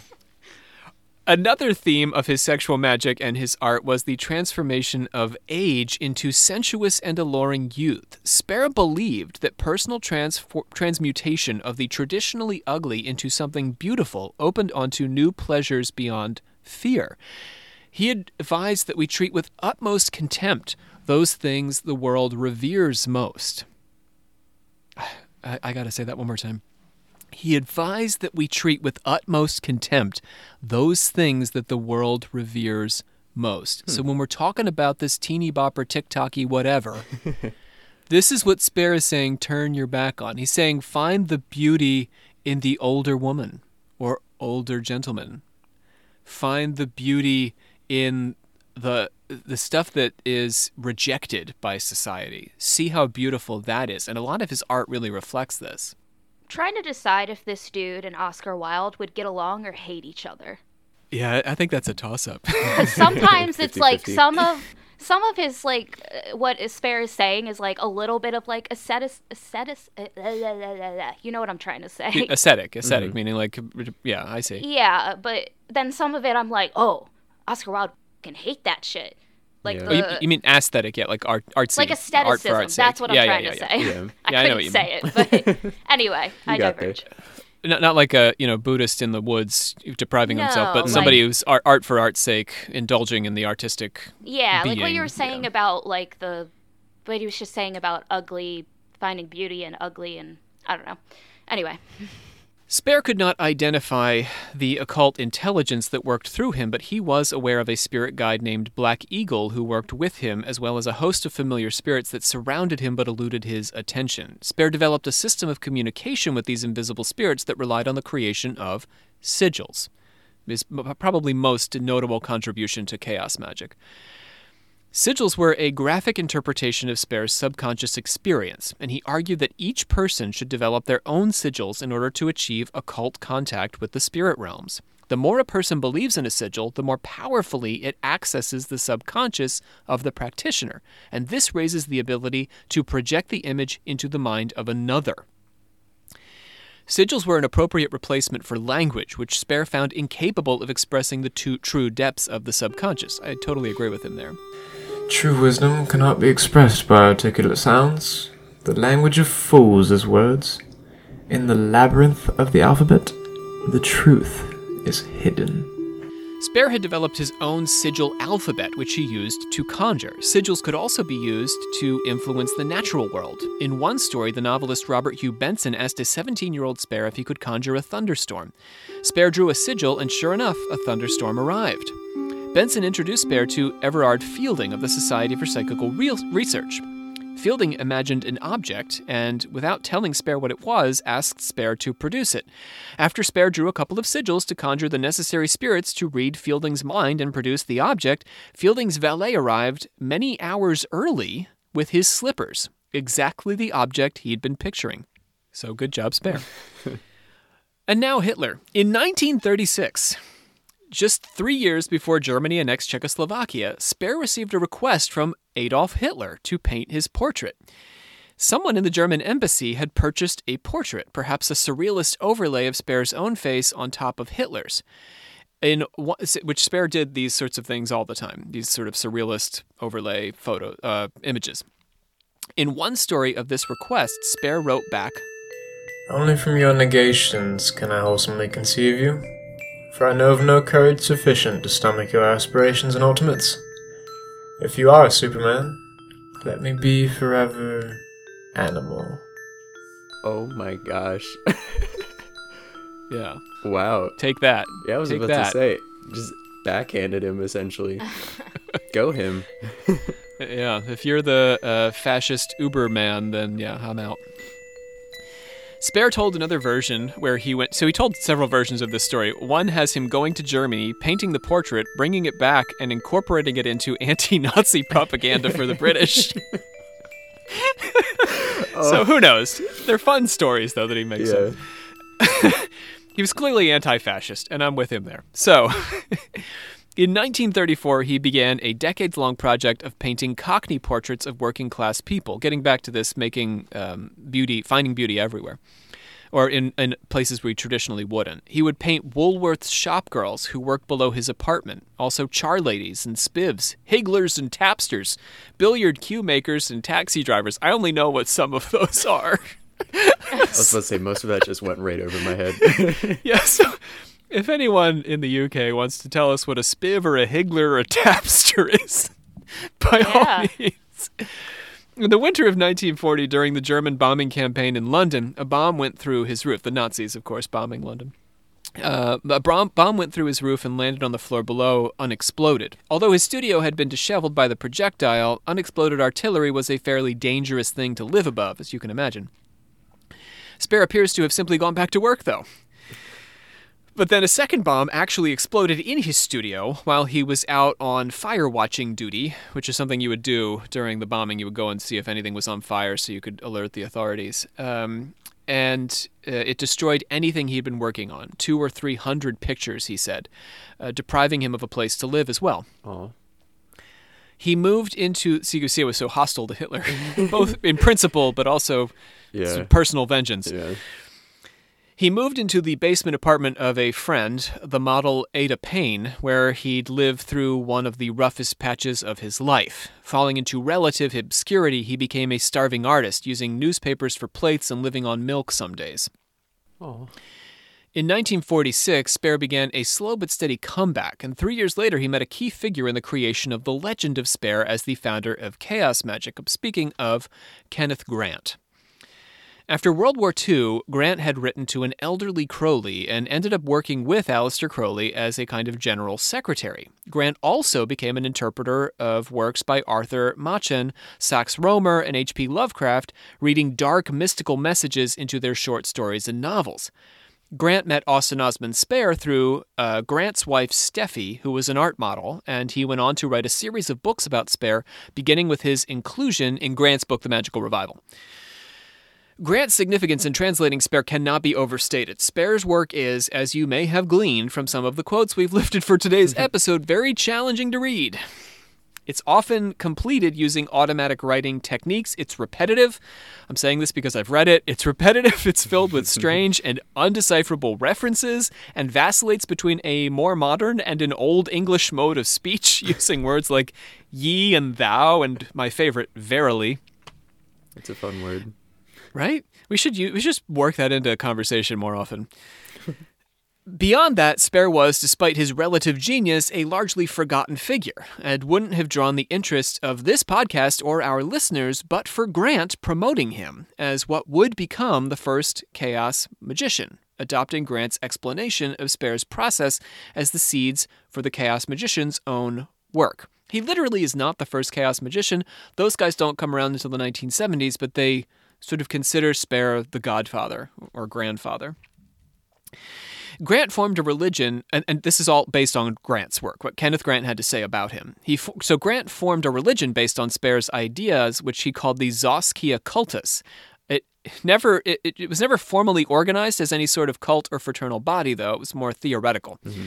Another theme of his sexual magic and his art was the transformation of age into sensuous and alluring youth. Spare believed that personal transfor- transmutation of the traditionally ugly into something beautiful opened onto new pleasures beyond fear. He advised that we treat with utmost contempt those things the world reveres most. I, I gotta say that one more time. He advised that we treat with utmost contempt those things that the world reveres most. Hmm. So when we're talking about this teeny bopper, TikToky, whatever, this is what Spare is saying turn your back on. He's saying find the beauty in the older woman or older gentleman. Find the beauty in the the stuff that is rejected by society. See how beautiful that is. And a lot of his art really reflects this. Trying to decide if this dude and Oscar Wilde would get along or hate each other. Yeah, I think that's a toss up. 'Cause sometimes it's like 50-50. some of some of his like uh, what Spare is saying is like a little bit of like ascetic ascetic uh, you know what I'm trying to say. aesthetic, aesthetic, meaning like, yeah, I see. yeah, but then some of it I'm like, oh, Oscar Wilde can hate that shit. Like Yeah. Oh, you, you mean aesthetic, yeah, like art, artsy, like art aestheticism. for art's sake. That's what I'm yeah, trying yeah, to yeah, say. Yeah, I Yeah, I know couldn't what you say mean. it, but anyway, I got there. Not, not like a you know Buddhist in the woods depriving himself, No, but somebody who's art, art for art's sake, indulging in the artistic. Yeah, like what you were being, saying yeah. about like the what he was just saying about ugly, finding beauty in ugly, and I don't know. Anyway, Spare could not identify the occult intelligence that worked through him, but he was aware of a spirit guide named Black Eagle who worked with him, as well as a host of familiar spirits that surrounded him but eluded his attention. Spare developed a system of communication with these invisible spirits that relied on the creation of sigils. His probably most notable contribution to chaos magic. Sigils were a graphic interpretation of Spare's subconscious experience, and he argued that each person should develop their own sigils in order to achieve occult contact with the spirit realms. The more a person believes in a sigil, the more powerfully it accesses the subconscious of the practitioner, and this raises the ability to project the image into the mind of another. Sigils were an appropriate replacement for language, which Spare found incapable of expressing the two true depths of the subconscious. I totally agree with him there. True wisdom cannot be expressed by articulate sounds. The language of fools is words. In the labyrinth of the alphabet, the truth is hidden. Spare had developed his own sigil alphabet, which he used to conjure. Sigils could also be used to influence the natural world. In one story, the novelist Robert Hugh Benson asked a 17 year old Spare if he could conjure a thunderstorm. Spare drew a sigil, and sure enough, a thunderstorm arrived. Benson introduced Spare to Everard Feilding of the Society for Psychical Research. Feilding imagined an object and, without telling Spare what it was, asked Spare to produce it. After Spare drew a couple of sigils to conjure the necessary spirits to read Feilding's mind and produce the object, Feilding's valet arrived many hours early with his slippers, exactly the object he'd been picturing. So good job, Spare. and now Hitler. In 1936, just three years before Germany annexed Czechoslovakia, Spare received a request from Adolf Hitler to paint his portrait. Someone in the German embassy had purchased a portrait, perhaps a surrealist overlay of Spare's own face on top of Hitler's. In which Spare did these sorts of things all the time, these sort of surrealist overlay photo uh, images. In one story of this request, Spare wrote back, Only from your negations can I wholesomely conceive you, for I know of no courage sufficient to stomach your aspirations and ultimates. If you are a Superman, let me be forever animal. Oh my gosh. "Yeah, wow. take that." Yeah, I was Take about that. to say. Just backhanded him essentially. Go him. Yeah, if you're the uh, fascist Uber man, then yeah, I'm out. Spare told another version where he went. So he told several versions of this story. One has him going to Germany, painting the portrait, bringing it back, and incorporating it into anti-Nazi propaganda for the British. so oh. who knows? They're fun stories though that he makes. Yeah. Up. he was clearly anti-fascist, and I'm with him there. So. In 1934, he began a decades long project of painting Cockney portraits of working class people, getting back to this making um, beauty, finding beauty everywhere, or in, in places where he traditionally wouldn't. He would paint Woolworth's shop girls who worked below his apartment, also char ladies and spivs, higglers and tapsters, billiard cue makers and taxi drivers. I only know what some of those are. I was about to say most of that just went right over my head. yeah, so if anyone in the UK wants to tell us what a spiv or a higgler or a tapster is, by all means. In the winter of 1940, during the German bombing campaign in London, a bomb went through his roof. The Nazis, of course, bombing London. Uh, a bomb went through his roof and landed on the floor below, unexploded. Although his studio had been disheveled by the projectile, unexploded artillery was a fairly dangerous thing to live above, as you can imagine. Spare appears to have simply gone back to work, though. But then a second bomb actually exploded in his studio while he was out on fire watching duty, which is something you would do during the bombing. You would go and see if anything was on fire so you could alert the authorities. Um, and uh, it destroyed anything he'd been working on two or three hundred pictures, he said, uh, depriving him of a place to live as well. Oh, He moved into. It was so hostile to Hitler, both in principle, but also yeah. personal vengeance. Yeah. He moved into the basement apartment of a friend, the model Ada Payne, where he'd lived through one of the roughest patches of his life. Falling into relative obscurity, he became a starving artist, using newspapers for plates and living on milk some days. Oh. In 1946, Spare began a slow but steady comeback, and three years later, he met a key figure in the creation of the legend of Spare as the founder of Chaos Magic. I'm speaking of Kenneth Grant. After World War II, Grant had written to an elderly Crowley and ended up working with Aleister Crowley as a kind of general secretary. Grant also became an interpreter of works by Arthur Machen, Sax Rohmer, and H.P. Lovecraft, reading dark mystical messages into their short stories and novels. Grant met Austin Osman Spare through uh, Grant's wife Steffi, who was an art model, and he went on to write a series of books about Spare, beginning with his inclusion in Grant's book, The Magical Revival. Grant's significance in translating Spare cannot be overstated. Spare's work is, as you may have gleaned from some of the quotes we've lifted for today's mm-hmm. episode, very challenging to read. It's often completed using automatic writing techniques. It's repetitive. I'm saying this because I've read it. It's repetitive. It's filled with strange and undecipherable references and vacillates between a more modern and an old English mode of speech using words like ye and thou and my favorite, verily. It's a fun word. Right? We should use, we just work that into a conversation more often. Beyond that, Spare was, despite his relative genius, a largely forgotten figure, and wouldn't have drawn the interest of this podcast or our listeners but for Grant promoting him as what would become the first Chaos Magician, adopting Grant's explanation of Spare's process as the seeds for the Chaos Magician's own work. He literally is not the first Chaos Magician. Those guys don't come around until the 1970s, but they sort of consider Spare the godfather or grandfather. Grant formed a religion, and, and this is all based on Grant's work, what Kenneth Grant had to say about him. He so Grant formed a religion based on Spare's ideas, which he called the Zoskia cultus. It never, it, it- it was never formally organized as any sort of cult or fraternal body, though. It was more theoretical. Mm-hmm.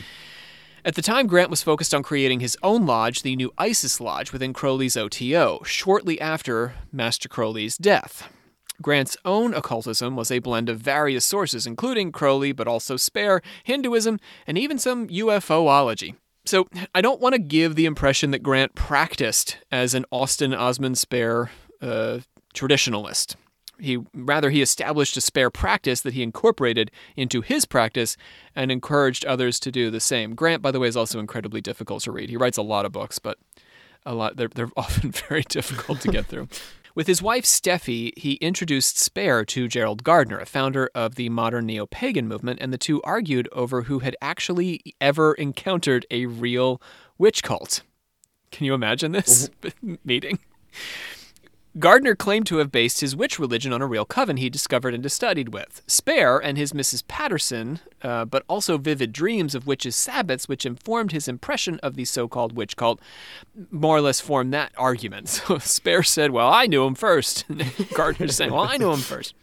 At the time, Grant was focused on creating his own lodge, the new Isis Lodge, within Crowley's OTO, shortly after Master Crowley's death. Grant's own occultism was a blend of various sources, including Crowley, but also Spare, Hinduism, and even some UFOology. So, I don't want to give the impression that Grant practiced as an Austin Osman Spare uh, traditionalist. He rather he established a spare practice that he incorporated into his practice and encouraged others to do the same. Grant, by the way, is also incredibly difficult to read. He writes a lot of books, but a lot they're, they're often very difficult to get through. With his wife Steffi, he introduced Spare to Gerald Gardner, a founder of the modern neo pagan movement, and the two argued over who had actually ever encountered a real witch cult. Can you imagine this meeting? Gardner claimed to have based his witch religion on a real coven he discovered and studied with. Spare and his Mrs. Paterson, uh, but also vivid dreams of witches' Sabbats, which informed his impression of the so called witch cult, more or less formed that argument. So Spare said, Well, I knew him first. Gardner's saying, Well, I knew him first.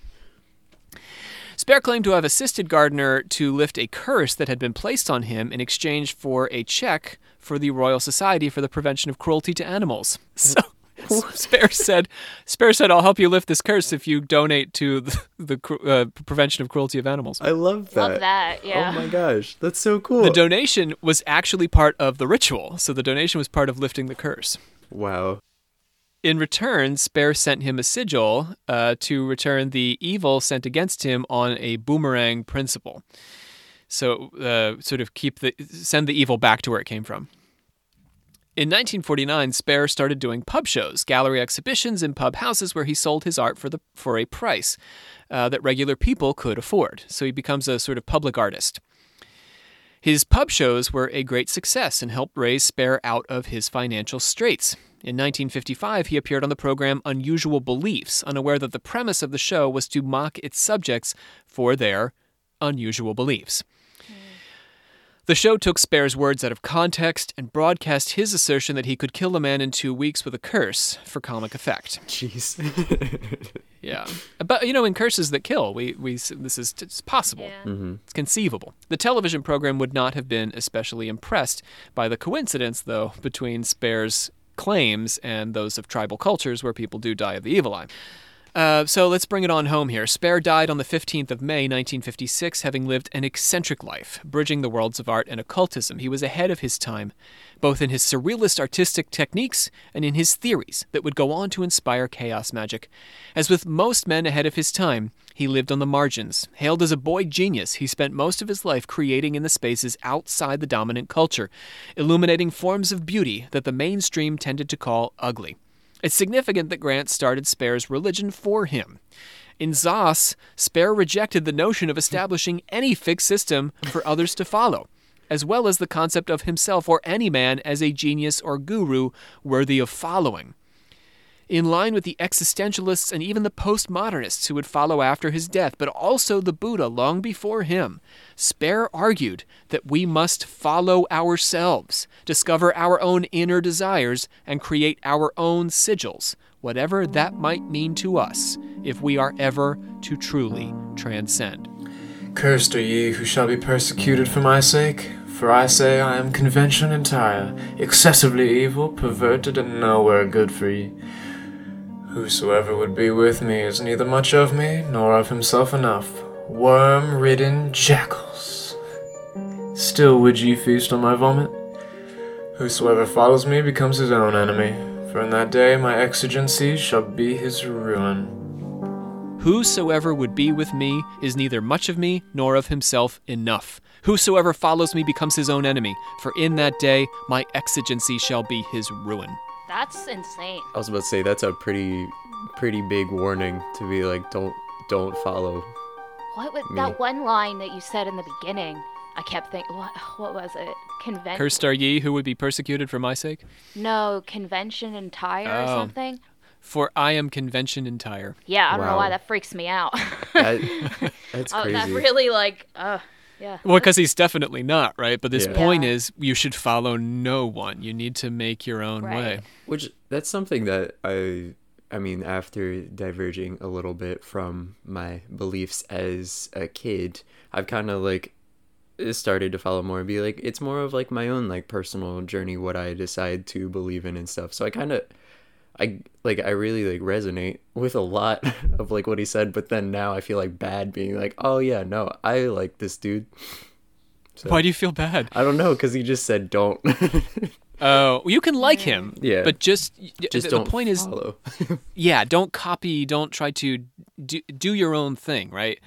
Spare claimed to have assisted Gardner to lift a curse that had been placed on him in exchange for a check for the Royal Society for the Prevention of Cruelty to Animals. So Spare said, Spare said, I'll help you lift this curse if you donate to the, the uh, prevention of cruelty of animals. I love that. Love that. Yeah. Oh my gosh, that's so cool. The donation was actually part of the ritual, so the donation was part of lifting the curse. wow. In return, Spare sent him a sigil uh, to return the evil sent against him on a boomerang principle. So, uh, sort of keep the send the evil back to where it came from. In 1949, Spare started doing pub shows, gallery exhibitions in pub houses where he sold his art for the for a price uh, that regular people could afford. So he becomes a sort of public artist. His pub shows were a great success and helped raise Spare out of his financial straits. In 1955, he appeared on the program Unusual Beliefs, unaware that the premise of the show was to mock its subjects for their unusual beliefs. The show took Spare's words out of context and broadcast his assertion that he could kill a man in two weeks with a curse for comic effect. Jeez. Yeah, but you know, in curses that kill, we we this is it's possible. Yeah. Mm-hmm. It's conceivable. The television program would not have been especially impressed by the coincidence, though, between Spare's claims and those of tribal cultures where people do die of the evil eye. Uh, so let's bring it on home here. Spare died on the 15th of May, 1956, having lived an eccentric life, bridging the worlds of art and occultism. He was ahead of his time, both in his surrealist artistic techniques and in his theories that would go on to inspire chaos magic. As with most men ahead of his time, he lived on the margins. Hailed as a boy genius, he spent most of his life creating in the spaces outside the dominant culture, illuminating forms of beauty that the mainstream tended to call ugly. It's significant that Grant started Spare's religion for him. In Zos, Spare rejected the notion of establishing any fixed system for others to follow, as well as the concept of himself or any man as a genius or guru worthy of following. In line with the existentialists and even the postmodernists who would follow after his death, but also the Buddha long before him, Spare argued that we must follow ourselves, discover our own inner desires, and create our own sigils, whatever that might mean to us, if we are ever to truly transcend. Cursed are ye who shall be persecuted for my sake. For I say I am convention entire, excessively evil, perverted, and nowhere good for ye. Whosoever would be with me is neither much of me, nor of himself enough. Worm ridden jackals. Still would ye feast on my vomit? Whosoever follows me becomes his own enemy, for in that day my exigency shall be his ruin. Whosoever would be with me is neither much of me nor of himself enough. Whosoever follows me becomes his own enemy, for in that day my exigency shall be his ruin. That's insane. I was about to say that's a pretty, pretty big warning to be like, don't, don't follow. What was Me. that one line that you said in the beginning? I kept thinking, what, what was it? Convention? Cursed are ye who would be persecuted for my sake, No, convention entire or Oh. something. for I am convention entire. Yeah, I don't know why that freaks me out. That, that's oh, crazy. that really like, uh, yeah. Well, because he's definitely not, right? But this Yeah. point Yeah. is you should follow no one. You need to make your own Right. way. Which that's something that I I mean after diverging a little bit from my beliefs as a kid, I've kind of like started to follow more and be like it's more of like my own like personal journey what I decide to believe in and stuff. So I kind of I like I really like resonate with a lot of like what he said, but then now I feel like bad being like, "Oh yeah, no, I like this dude." So, Why do you feel bad? I don't know cuz he just said don't. Oh, you can like him. Yeah. But just, just the, don't the point is, follow. yeah, don't copy, don't try to do, do your own thing, right?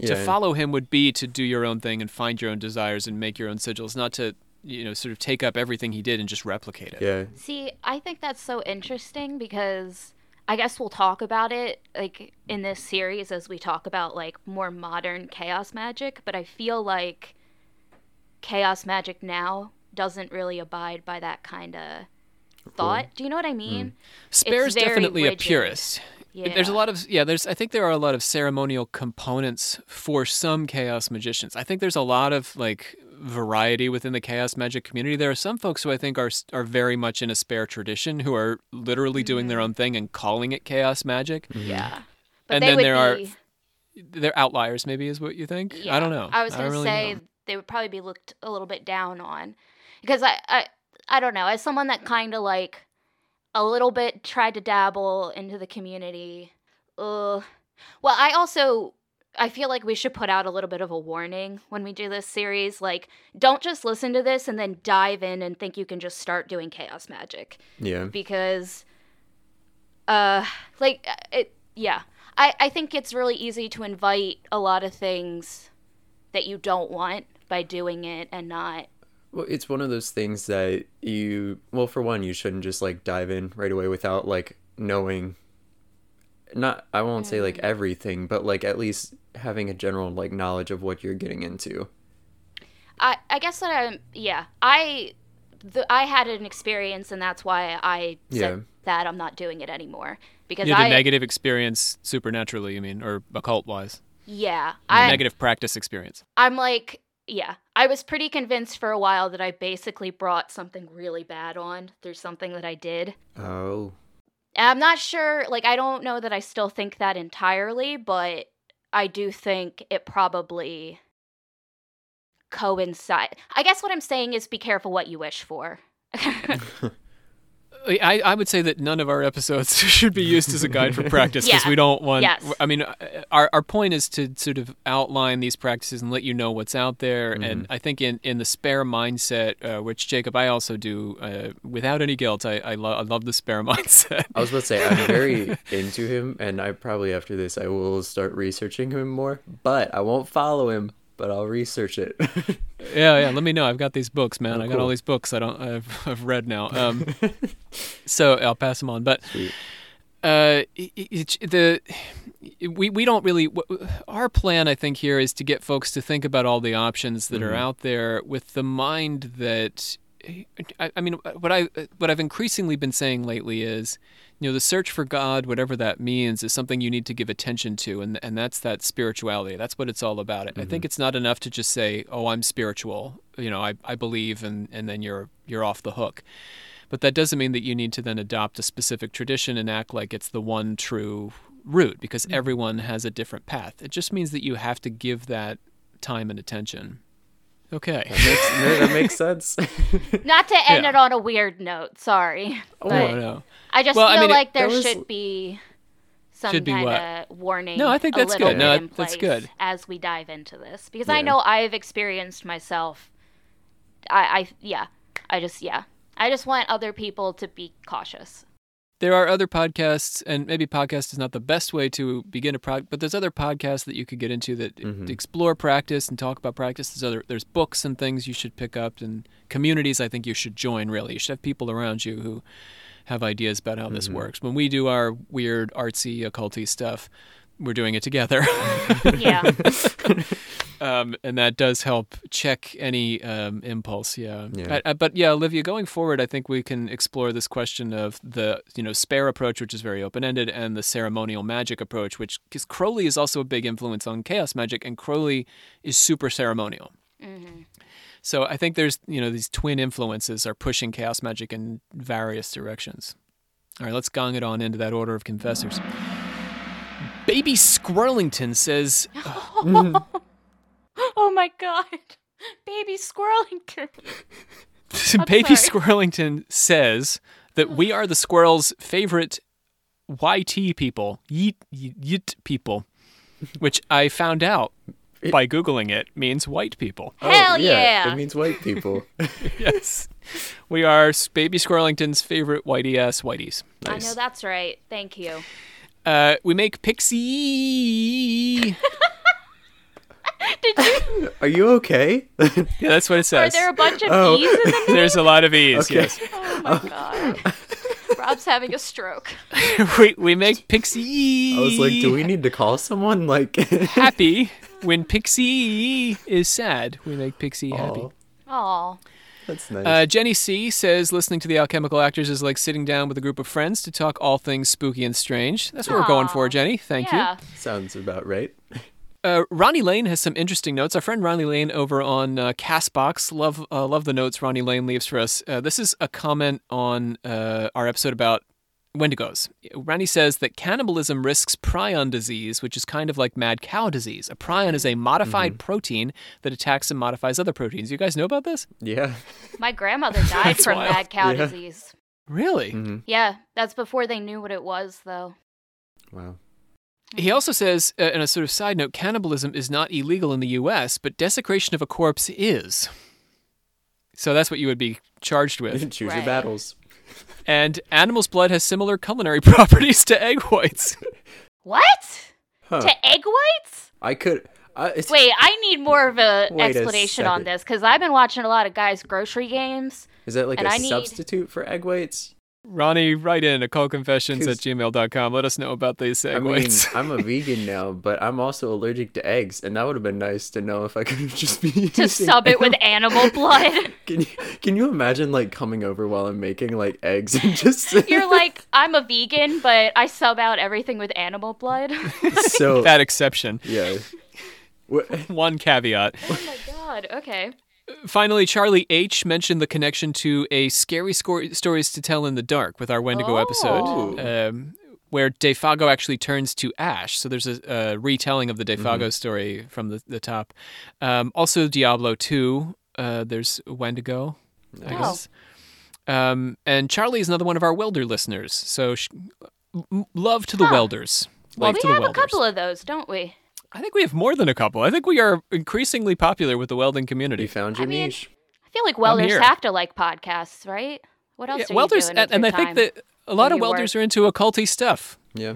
To follow him would be to do your own thing and find your own desires and make your own sigils, not to, you know, sort of take up everything he did and just replicate it. yeah. See, I think that's so interesting because I guess we'll talk about it like in this series as we talk about like more modern chaos magic, but I feel like chaos magic now doesn't really abide by that kind of thought. Do you know what I hmm. mean? Spare's very definitely a purist. Yeah. There's a lot of yeah. There's I think there are a lot of ceremonial components for some chaos magicians. I think there's a lot of like variety within the chaos magic community. There are some folks who I think are are very much in a spare tradition who are literally doing their own thing and calling it chaos magic. Yeah. But And they then would there are- be, They're outliers, maybe is what you think. yeah. I don't know. I was gonna really say know. they would probably be looked a little bit down on because I I I don't know as someone that kind of like a little bit tried to dabble into the community. Uh, well, I also I feel like we should put out a little bit of a warning when we do this series. Like, don't just listen to this and then dive in and think you can just start doing chaos magic. Yeah. because uh like uh, it yeah i i think it's really easy to invite a lot of things that you don't want by doing it and not Well, it's one of those things that you, well, for one, you shouldn't just like dive in right away without like knowing, not, I won't say like everything, but like at least having a general like knowledge of what you're getting into. i i guess that i'm yeah i the, i had an experience and that's why i said Yeah. that i'm not doing it anymore because You had i a negative experience supernaturally, you mean, or occult wise? yeah A i negative practice experience. i'm like yeah i was pretty convinced for a while that i basically brought something really bad on through something that i did Oh. I'm not sure, like, I don't know that I still think that entirely, but I do think it probably coincide. I guess what I'm saying is be careful what you wish for. I, I would say that none of our episodes should be used as a guide for practice because Yeah. we don't want. Yes. I mean, uh, our our point is to sort of outline these practices and let you know what's out there. And I think in, in the spare mindset, uh, which Jacob I also do uh, without any guilt. I I, lo- I love the spare mindset. I was about to say I'm very into him, and I probably after this I will start researching him more. But I won't follow him, but I'll research it. yeah, yeah. Let me know. I've got these books, man. Oh, I got all these books. I don't. I've, I've read now. Um, so I'll pass them on. But uh, it, it, the we we don't really. w- Our plan, I think, here is to get folks to think about all the options that are out there with the mind that. I, I mean, what I what I've increasingly been saying lately is, you know, the search for God, whatever that means, is something you need to give attention to, and and that's that spirituality. That's what it's all about. I think mm-hmm. it's not enough to just say, "Oh, I'm spiritual," you know, I, I believe, and and then you're you're off the hook. But that doesn't mean that you need to then adopt a specific tradition and act like it's the one true route, because mm-hmm. everyone has a different path. It just means that you have to give that time and attention. Okay. Makes- that makes sense. Not to end Yeah. it on a weird note, sorry. Oh no. I just Well, I feel mean, it- like there was- should be some Should be kind what? of warning. No, I think that's good. No, bit that- in that's good. As we dive into this, because I know I've experienced myself. I, I, yeah, I just, yeah, I just want other people to be cautious. There are other podcasts, and maybe podcast is not the best way to begin a project, but there's other podcasts that you could get into that Mhm. explore practice and talk about practice. There's other, there's books and things you should pick up, and communities I think you should join. Really, you should have people around you who have ideas about how this works. When we do our weird artsy occulty stuff, we're doing it together. Yeah, um, and that does help check any um, impulse. Yeah. Yeah. I- I- but yeah, Olivia, going forward, I think we can explore this question of the you know spare approach, which is very open ended, and the ceremonial magic approach, which because Crowley is also a big influence on chaos magic, and Crowley is super ceremonial. So I think there's you know these twin influences are pushing chaos magic in various directions. All right, let's gong it on into that order of confessors. Baby Squirrelington says, oh my god, baby Squirrelington. Baby sorry. Squirrelington says that we are the squirrel's favorite YT people, yeet, yeet, yeet people, which I found out by Googling it means white people. Oh, Hell yeah. It means white people. yes. We are Baby Squirrelington's favorite whitey ass whiteys. I know that's right. Thank you. Uh, we make pixie. Did you? Are you okay? yeah, that's what it says. Are there a bunch of Oh. E's in the name? There's a lot of E's, Okay. yes. Oh my god. Rob's having a stroke. we, we make pixie. I was like, do we need to call someone? Like, happy when Pixie is sad. We make Pixie happy. Aw. That's nice. Uh, Jenny C says listening to the alchemical actors is like sitting down with a group of friends to talk all things spooky and strange. That's what we're going for, Jenny. Thank you. Sounds about right. Uh, Ronnie Lane has some interesting notes. Our friend Ronnie Lane over on uh, Castbox, love uh, love the notes Ronnie Lane leaves for us. Uh, this is a comment on uh, our episode about Wendigos. Ronnie says that cannibalism risks prion disease, which is kind of like mad cow disease. A prion is a modified protein that attacks and modifies other proteins. You guys know about this? Yeah. My grandmother died from wild. mad cow Yeah. disease. Really? hmm Yeah, that's before they knew what it was, though. Wow. He also says, uh, in a sort of side note, cannibalism is not illegal in the U.S., but desecration of a corpse is. So that's what you would be charged with. Choose Right. your battles. And animal's blood has similar culinary properties to egg whites. What? Huh. To egg whites? I could. I, it's, Wait, I need more of a Wait a explanation on this because I've been watching a lot of Guy's Grocery Games. Is that like and a I need- substitute for egg whites? Ronnie, write in occultconfessions at 'Cause- gmail.com. Let us know about these egg I mean, I'm a vegan now, but I'm also allergic to eggs, and that would have been nice to know if I could have just be To using sub it with animal blood. Can you can you imagine like coming over while I'm making like eggs and just You're like, I'm a vegan, but I sub out everything with animal blood. so that exception. yeah. One caveat. oh my god, okay. Finally, Charlie H mentioned the connection to a scary scor- stories to tell in the dark with our Wendigo Oh. episode, um, where Defago actually turns to ash. So there's a, a retelling of the Defago story from the, the top. Um, also, Diablo 2, uh, there's Wendigo, I Oh. guess. Um, and Charlie is another one of our welder listeners. So sh- love to the Huh. welders. Love we have welders. a couple of those, don't we? I think we have more than a couple. I think we are increasingly popular with the welding you community. found your I mean, niche. I feel like welders have to like podcasts, right? What else Yeah, are welders, you doing with and, and I your think that a lot of welders work? are into occulty stuff. Yeah.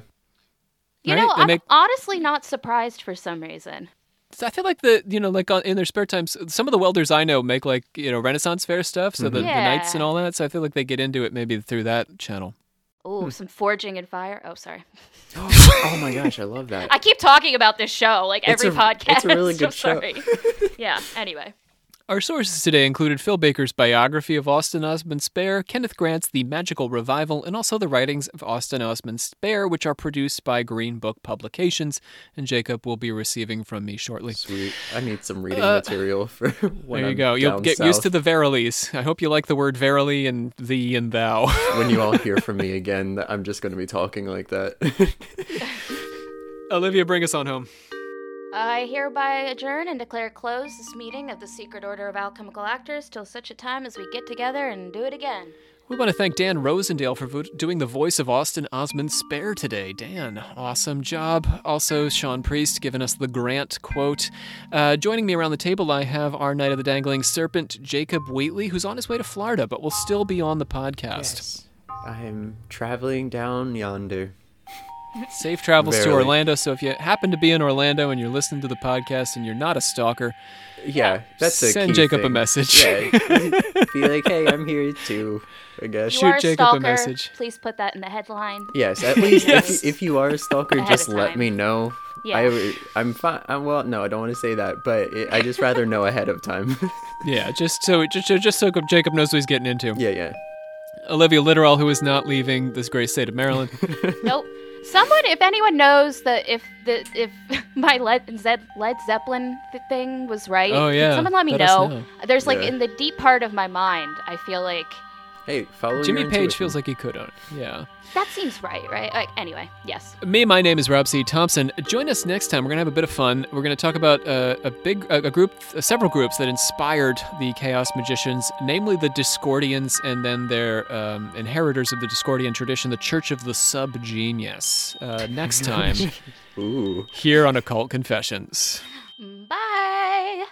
You right? know, They I'm make- honestly not surprised for some reason. So I feel like the you know like uh, in their spare times, some of the welders I know make like you know Renaissance fair stuff, so the, the nights and all that. So I feel like they get into it maybe through that channel. Hmm. some forging and fire. Oh, sorry. oh my gosh, I love that. I keep talking about this show like It's every a- podcast. it's a really good show. sorry. yeah. Anyway. Our sources today included Phil Baker's biography of Austin Osman Spare, Kenneth Grant's The Magical Revival, and also the writings of Austin Osman Spare, which are produced by Green Book Publications, and Jacob will be receiving from me shortly. Sweet. I need some reading Uh, material for when there you I'm go. You'll get used to the verilies. I hope you like the word verily and thee and thou. when you all hear from me again, I'm just going to be talking like that. Olivia, bring us on home. I hereby adjourn and declare closed this meeting of the Secret Order of Alchemical Actors till such a time as we get together and do it again. We want to thank Dan Rosendale for vo- doing the voice of Austin Osman Spare today. Dan, awesome job. Also, Sean Priest giving us the Grant quote. Uh, joining me around the table, I have our Knight of the Dangling Serpent, Jacob Wheatley, who's on his way to Florida, but will still be on the podcast. yes. I'm traveling down yonder. Safe travels to Orlando. So if you happen to be in Orlando and you're listening to the podcast and you're not a stalker, Yeah, that's a Send key Jacob a message. Yeah, be like, hey, I'm here too. I guess. You Shoot are a Jacob a message. Please put that in the headline. Yes, at least Yes. if, you, if you are a stalker, just let me know. Yeah. I, I'm fine. I'm, well, no, I don't want to say that, but it, I just rather know ahead of time. yeah, just so just, just so Jacob knows what he's getting into. yeah, yeah. Olivia Littoral, who is not leaving this great state of Maryland. Nope. Someone, if anyone knows that if the if my Led, Zed, Led Zeppelin thing was right, Oh, yeah. someone let me Let know. know. There's like Yeah. in the deep part of my mind, I feel like Hey, follow Jimmy your Page intuition. feels like he could own it. Yeah. that seems right, right? Like, anyway, yes. Me, my name is Rob C. Thompson. Join us next time. We're gonna have a bit of fun. We're gonna talk about uh, a big, a, a group, uh, several groups that inspired the Chaos Magicians, namely the Discordians, and then their um, inheritors of the Discordian tradition, the Church of the Subgenius. Uh, next time Ooh. here on Occult Confessions. Bye.